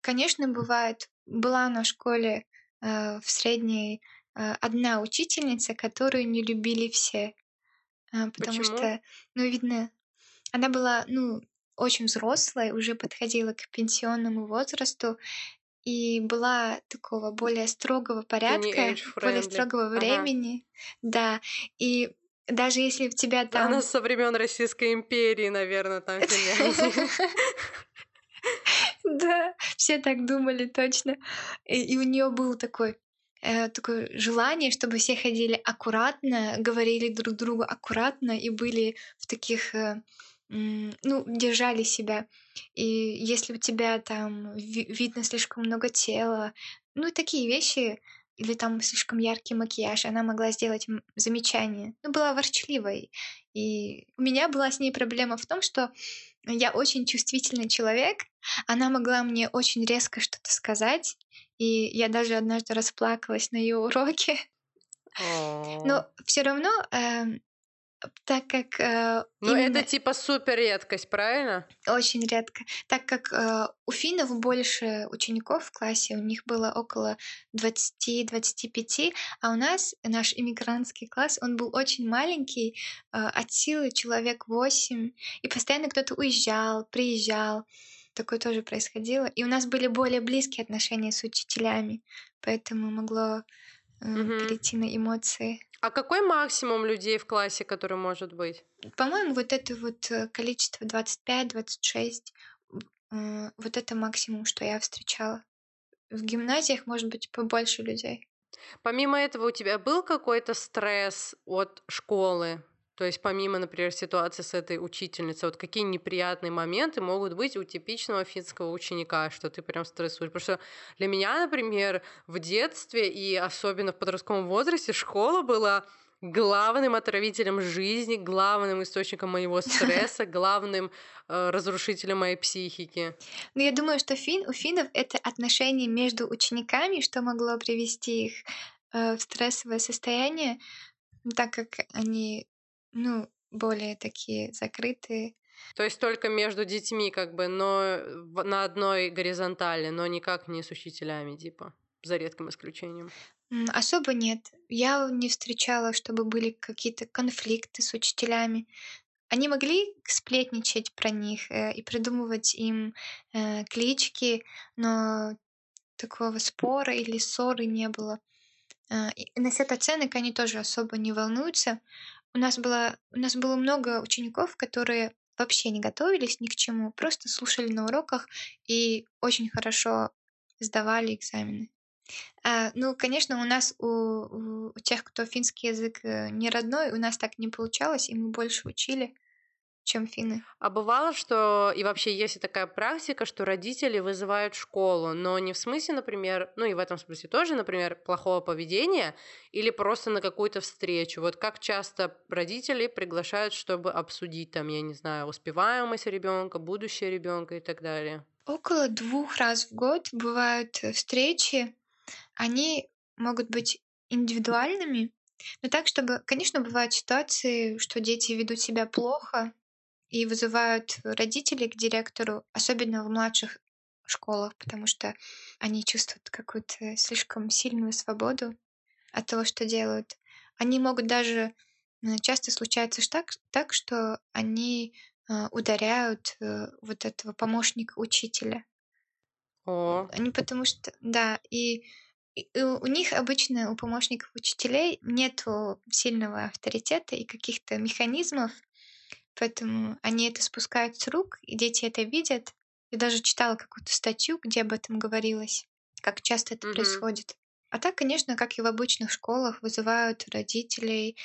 Конечно, бывает. Была на школе э, в средней э, одна учительница, которую не любили все. Э, потому Почему? что, ну, видно, она была, ну, очень взрослая, уже подходила к пенсионному возрасту и была такого более строгого порядка, более строгого Ага. времени. Да. И даже если в тебя там... Она со времен Российской империи, наверное, там. <laughs> Да, все так думали точно. И, у нее было такой, э, такое желание, чтобы все ходили аккуратно, говорили друг другу аккуратно и были в таких, э, ну, держали себя. И если у тебя там ви- видно слишком много тела, ну, такие вещи, или там слишком яркий макияж, она могла сделать замечание. Ну, была ворчливой. И у меня была с ней проблема в том, что я очень чувствительный человек, она могла мне очень резко что-то сказать, и я даже однажды расплакалась на ее уроке. Но все равно, эм, так как э, Ну, именно это типа супер редкость, правильно? очень редко, так как э, у финнов больше учеников в классе, у них было около 20-25, а у нас наш иммигрантский класс, он был очень маленький, э, от силы человек 8, и постоянно кто-то уезжал, приезжал. Такое тоже происходило. И у нас были более близкие отношения с учителями, поэтому могло э, Мгм. перейти на эмоции. А какой максимум людей в классе, который может быть? По-моему, вот это вот э, количество 25-26, э, вот это максимум, что я встречала. В гимназиях может быть побольше людей. Помимо этого, у тебя был какой-то стресс от школы? То есть помимо, например, ситуации с этой учительницей, вот какие неприятные моменты могут быть у типичного финского ученика, что ты прям стрессуешь? Потому что для меня, например, в детстве и особенно в подростковом возрасте школа была главным отравителем жизни, главным источником моего <laughs> стресса, главным э, разрушителем моей психики. Но я думаю, что фин, у финнов это отношения между учениками, что могло привести их э, в стрессовое состояние, так как они, ну, более такие закрытые. То есть только между детьми, как бы, но в- на одной горизонтали, но никак не с учителями, типа, за редким исключением. Особо нет. Я не встречала, чтобы были какие-то конфликты с учителями. Они могли сплетничать про них э, и придумывать им э, клички, но такого спора или ссоры не было. Э, и насчет оценок они тоже особо не волнуются. У нас было, у нас было много учеников, которые вообще не готовились ни к чему, просто слушали на уроках и очень хорошо сдавали экзамены. А, ну, конечно, у нас, у, у- тех, кто финский язык э, не родной, у нас так не получалось, и мы больше учили, чем финны. А бывало, что и вообще есть и такая практика, что родители вызывают школу, но не в смысле, например, ну и в этом смысле тоже, например, плохого поведения, или просто на какую-то встречу. Вот как часто родители приглашают, чтобы обсудить там, я не знаю, успеваемость ребенка, будущее ребенка и так далее. Около двух раз в год бывают э, встречи. Они могут быть индивидуальными, но так, чтобы, конечно, бывают ситуации, что дети ведут себя плохо и вызывают родителей к директору, особенно в младших школах, потому что они чувствуют какую-то слишком сильную свободу от того, что делают. Они могут даже часто случается так, так что они э, ударяют э, вот этого помощника учителя. О, Они потому что, да, и, И у них обычно, у помощников учителей, нету сильного авторитета и каких-то механизмов, поэтому они это спускают с рук, и дети это видят. Я даже читала какую-то статью, где об этом говорилось, как часто это Мгм. происходит. А так, конечно, как и в обычных школах, вызывают родителей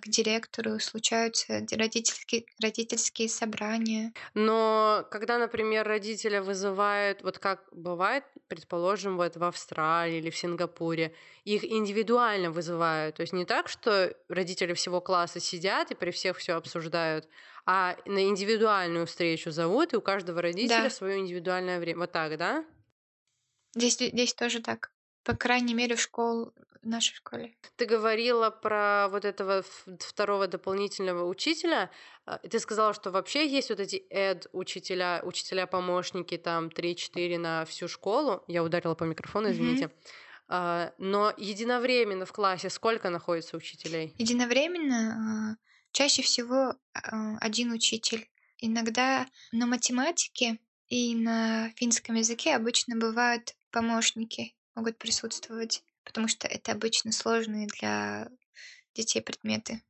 к директору, случаются родительские, родительские собрания. Но когда, например, родители вызывают, вот как бывает, предположим, вот в Австралии или в Сингапуре, их индивидуально вызывают. То есть не так, что родители всего класса сидят и при всех все обсуждают, а на индивидуальную встречу зовут, и у каждого родителя Да. свое индивидуальное время. Вот так, да? Здесь, здесь тоже так. По крайней мере, в школ, в нашей школе. Ты говорила про вот этого второго дополнительного учителя. а, Ты сказала, что вообще есть вот эти эд учителя, учителя-помощники, там 3-4 на всю школу. Я ударила по микрофону, извините. А, Но единовременно в классе сколько находится учителей? Единовременно а, чаще всего один учитель. Иногда на математике и на финском языке обычно бывают помощники, могут присутствовать, потому что это обычно сложные для детей предметы.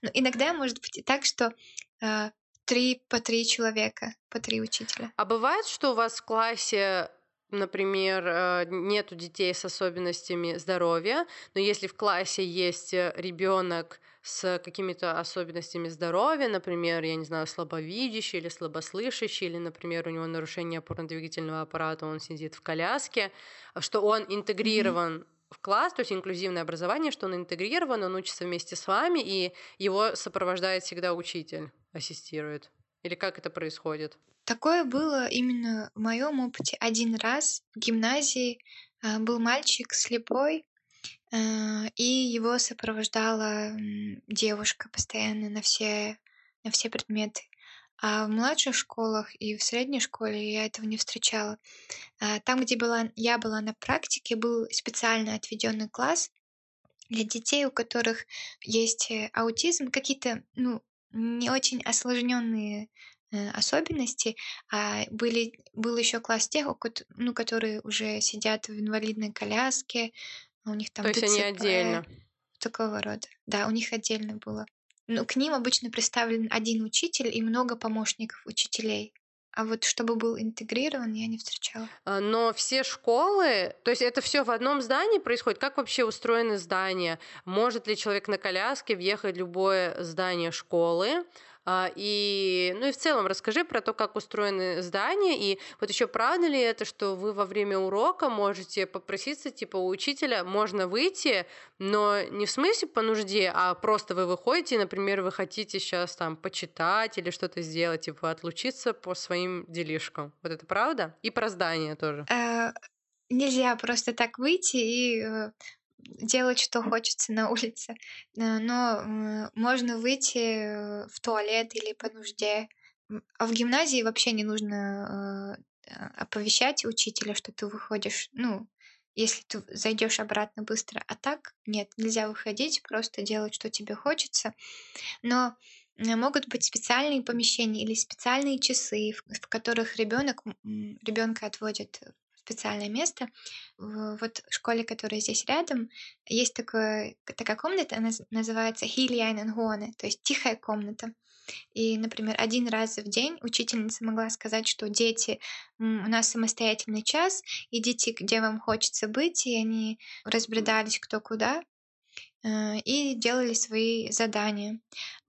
Но иногда может быть и так, что а, три по три человека, по три учителя. А бывает, что у вас в классе, например, э, нету детей с особенностями здоровья, но если в классе есть ребенок с какими-то особенностями здоровья, например, я не знаю, слабовидящий или слабослышащий, или, например, у него нарушение опорно-двигательного аппарата, он сидит в коляске, что он интегрирован в класс, то есть инклюзивное образование, что он интегрирован, он учится вместе с вами, и его сопровождает всегда учитель, ассистирует. Или как это происходит? Такое было именно в моем опыте один раз в гимназии. а, Был мальчик слепой, а, и его сопровождала девушка постоянно на все, на все предметы. А в младших школах и в средней школе я этого не встречала. А, Там, где была, я была на практике, был специально отведенный класс для детей, у которых есть э, аутизм, какие-то ну, не очень осложненные э, особенности, а были, был еще класс тех, ну, которые уже сидят в инвалидной коляске, у них там То есть они отдельно. такого рода. Да, у них отдельно было. Ну, к ним обычно представлен один учитель и много помощников учителей. А вот чтобы был интегрирован, я не встречала. А, Но все школы, то есть это все в одном здании происходит. Как вообще устроены здания? Может ли человек на коляске въехать в любое здание школы? А, И, ну и в целом расскажи про то, как устроены здания. И вот еще правда ли это, что вы во время урока можете попроситься, типа, у учителя можно выйти, но не в смысле по нужде, а просто вы выходите, например, вы хотите сейчас там почитать или что-то сделать, типа отлучиться по своим делишкам. Вот это правда? И про здание тоже. Э, Нельзя просто так выйти и э, делать, что хочется на улице. Э, Но можно выйти э, в туалет или по нужде. А в гимназии вообще не нужно э, оповещать учителя, что ты выходишь. Ну, если ты зайдешь обратно быстро. А так нет, нельзя выходить, просто делать, что тебе хочется. Но могут быть специальные помещения или специальные часы, в, которых ребенок ребенка отводят специальное место. Вот в школе, которая здесь рядом, есть такое, такая комната, она наз- называется Хильяйненгоне, то есть тихая комната. И, например, один раз в день учительница могла сказать, что дети, у нас самостоятельный час, идите, где вам хочется быть, и они разбредались кто куда э, и делали свои задания.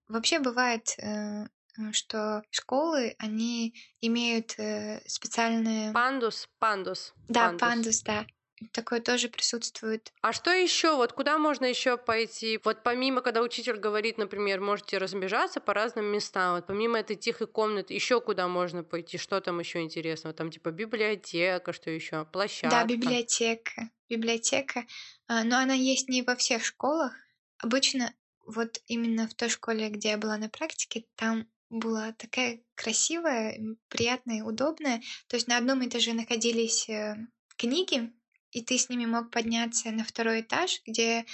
Вообще бывает, э, что школы, они имеют э, специальные... Пандус, пандус. Да, пандус, да. Такое тоже присутствует. А что еще? Вот куда можно еще пойти? Вот помимо, когда учитель говорит, например, можете разбежаться по разным местам, вот помимо этой тихой комнаты, еще куда можно пойти? Что там еще интересного? Там типа библиотека, что еще? Площадка. Да, библиотека. Библиотека. А, Но она есть не во всех школах. Обычно вот именно в той школе, где я была на практике, там была такая красивая, приятная, удобная. То есть на одном этаже находились э, книги, и ты с ними мог подняться на второй этаж, где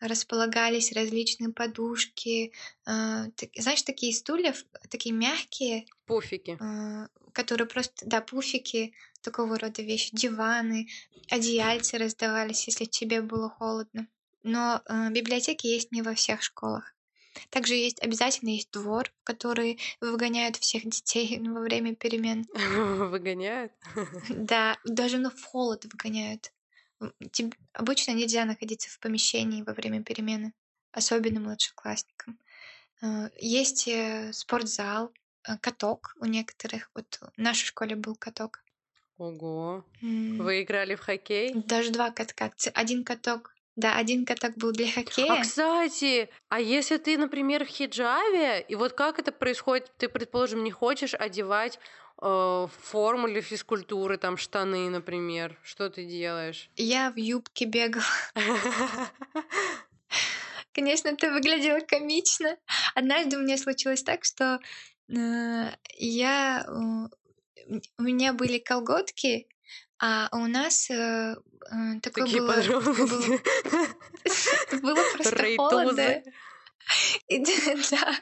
располагались различные подушки, э, так- знаешь, такие стулья, такие мягкие, Пуфики. э, которые просто, да, пуфики, такого рода вещи, диваны, одеяльцы раздавались, если тебе было холодно. Но э, библиотеки есть не во всех школах. Также есть обязательно есть двор, в который выгоняют всех детей <laughs> во время перемен. <laughs> Выгоняют? <laughs> Да, даже на в холод выгоняют. М, теб- Обычно нельзя находиться в помещении во время перемены, особенно младшеклассникам. Э, Есть э, спортзал, э, каток у некоторых. Вот в нашей школе был каток. Ого. Вы играли в хоккей? Даже два катка. Один каток. Да, один каток был для А, хоккея. кстати, а если ты, например, в хиджабе, и вот как это происходит, ты, предположим, не хочешь одевать э, форму для физкультуры, там штаны, например, что ты делаешь? Я в юбке бегала. <laughs> Конечно, это выглядело комично. Однажды у меня случилось так, что э, я э, у меня были колготки, а у нас э, э, такое Такие было, было, подробности. <laughs> было просто холодно. И, <laughs> да,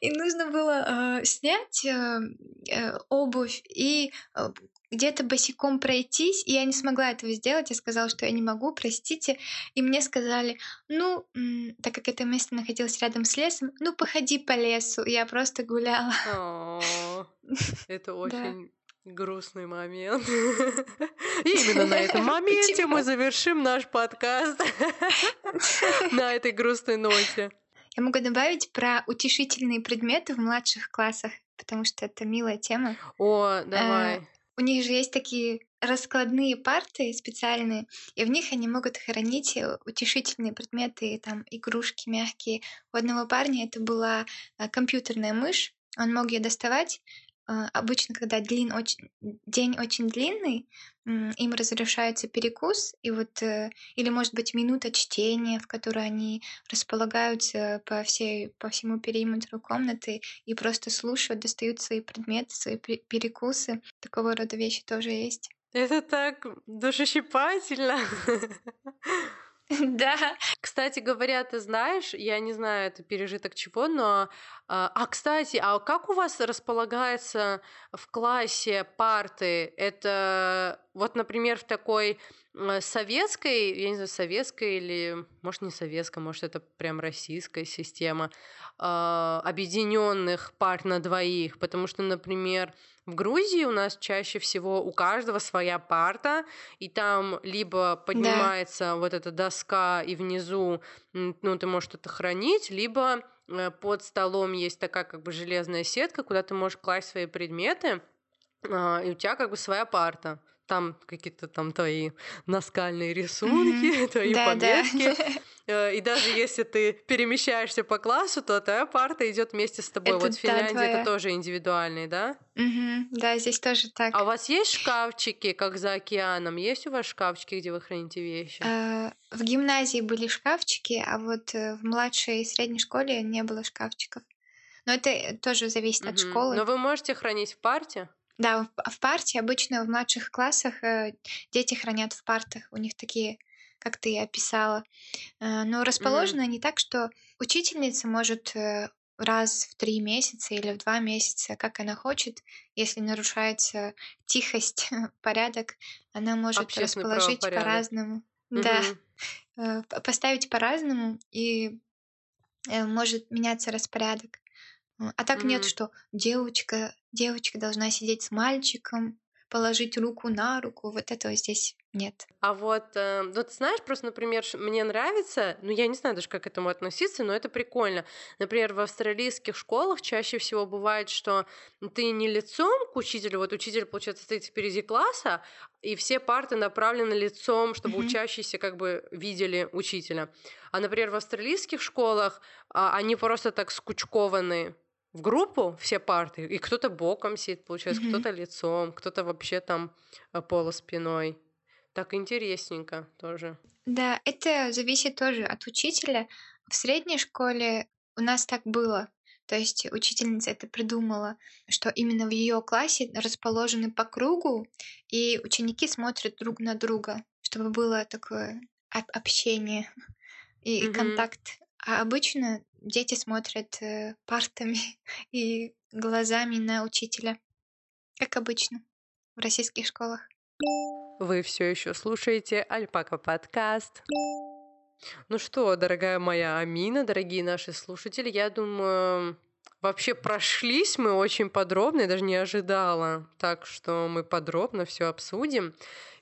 и нужно было э, снять э, э, обувь и э, где-то босиком пройтись, и я не смогла этого сделать. Я сказала, что я не могу, простите. И мне сказали, ну, так как это место находилось рядом с лесом, ну, походи по лесу. Я просто гуляла. <laughs> Это очень грустный момент. И именно на этом <laughs> моменте мы завершим наш подкаст <laughs> на этой грустной ноте. Я могу добавить про утешительные предметы в младших классах, потому что это милая тема. О, давай. У них же есть такие раскладные парты специальные, и в них они могут хранить э, утешительные предметы, там игрушки мягкие. У одного парня это была э, компьютерная мышь, он мог ее доставать. Э, Обычно, когда длин очень, день очень длинный, им разрешается перекус, и вот, э, или может быть минута чтения, в которой они располагаются по, всей, по всему периметру комнаты и просто слушают, достают свои предметы, свои пе- перекусы. Такого рода вещи тоже есть. Это так душещипательно. <laughs> <laughs> Да. Кстати говоря, ты знаешь, я не знаю, это пережиток чего, но... А, а, кстати, а как у вас располагается в классе парты? Это вот, например, в такой э, советской, я не знаю, советской или, может, не советской, может, это прям российская система объединенных парт на двоих, потому что, например, в Грузии у нас чаще всего у каждого своя парта, и там либо поднимается вот эта доска, и внизу, ну, ты можешь что-то хранить, либо э, под столом есть такая как бы железная сетка, куда ты можешь класть свои предметы, а, и у тебя как бы своя парта. Там какие-то там твои наскальные рисунки, <laughs> твои Да, да. пометки. Э, <laughs> И даже если ты перемещаешься по классу, то твоя парта идет вместе с тобой. Это вот в да, Финляндии твоя. это тоже индивидуальный, да? Мгм. Да, здесь тоже так. А у вас есть шкафчики, как за океаном? Есть у вас шкафчики, где вы храните вещи? Э, В гимназии были шкафчики, а вот э, в младшей и средней школе не было шкафчиков. Но это э, тоже зависит от школы. Но вы можете хранить в парте? Да, в, парте обычно в младших классах э, дети хранят в партах. У них такие, как ты описала. Э, но расположены они так, что учительница может э, раз в три месяца или в два месяца, как она хочет, если нарушается тихость, <laughs> порядок, она может расположить по-разному. Да, Мгм. э, поставить по-разному, и может меняться распорядок. А так нет, Мгм. что девочка, девочка должна сидеть с мальчиком, положить руку на руку. Вот этого здесь нет. А вот, э, вот знаешь, просто, например, мне нравится, ну я не знаю даже, как к этому относиться, но это прикольно. Например, в австралийских школах чаще всего бывает, что ты не лицом к учителю, вот учитель, получается, стоит впереди класса, и все парты направлены лицом, чтобы Мгм. учащиеся как бы видели учителя. А, например, в австралийских школах а, они просто так скучкованы в группу все парты, и кто-то боком сидит, получается, кто-то лицом, кто-то вообще там э, полуспиной. Так интересненько тоже. Да, это зависит тоже от учителя. В средней школе у нас так было. То есть учительница это придумала, что именно в ее классе расположены по кругу, и ученики смотрят друг на друга, чтобы было такое об- общение. и Мгм. контакт. А обычно дети смотрят э, партами <laughs> и глазами на учителя, как обычно в российских школах. Вы все еще слушаете Альпака подкаст. Ну что, дорогая моя Амина, дорогие наши слушатели, я думаю, вообще прошлись мы очень подробно, я даже не ожидала. Так что мы подробно все обсудим.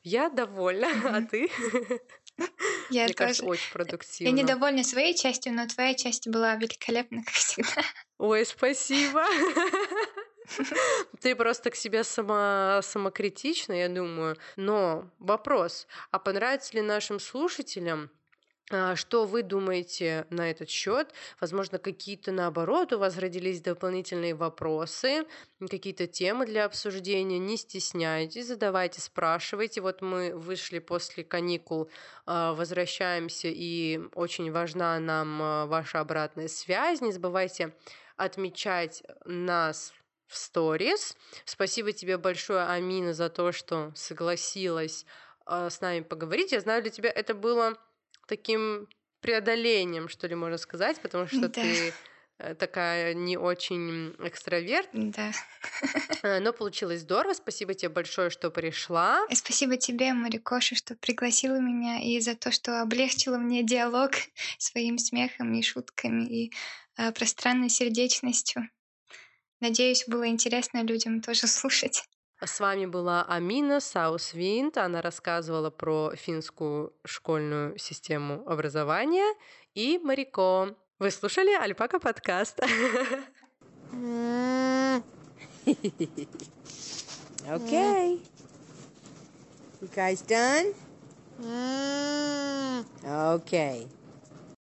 Я довольна, <laughs> а ты? <laughs> Я Мне кажется, тоже. очень Я продуктивно. недовольна своей частью, но твоя часть была великолепна, как всегда. Ой, спасибо. <laughs> Ты просто к себе сама самокритична, я думаю. Но вопрос, а понравится ли нашим слушателям что вы думаете на этот счет? Возможно, какие-то наоборот у вас родились дополнительные вопросы, какие-то темы для обсуждения. Не стесняйтесь, задавайте, спрашивайте. Вот мы вышли после каникул, а, возвращаемся, и очень важна нам а, ваша обратная связь. Не забывайте отмечать нас в сторис. Спасибо тебе большое, Амина, за то, что согласилась а, с нами поговорить. Я знаю, для тебя это было таким преодолением, что ли, можно сказать, потому что Да. ты э, такая не очень экстраверт, Да. <laughs> Э, но получилось здорово. Спасибо тебе большое, что пришла. И спасибо тебе, Марикоша, что пригласила меня и за то, что облегчила мне диалог <laughs> своим смехом и шутками и э, пространной сердечностью. Надеюсь, было интересно людям тоже слушать. С вами была Амина Саусвинт. Она рассказывала про финскую школьную систему образования. И Марико. Вы слушали Альпака подкаст. <laughs> Okay. You guys done? Okay.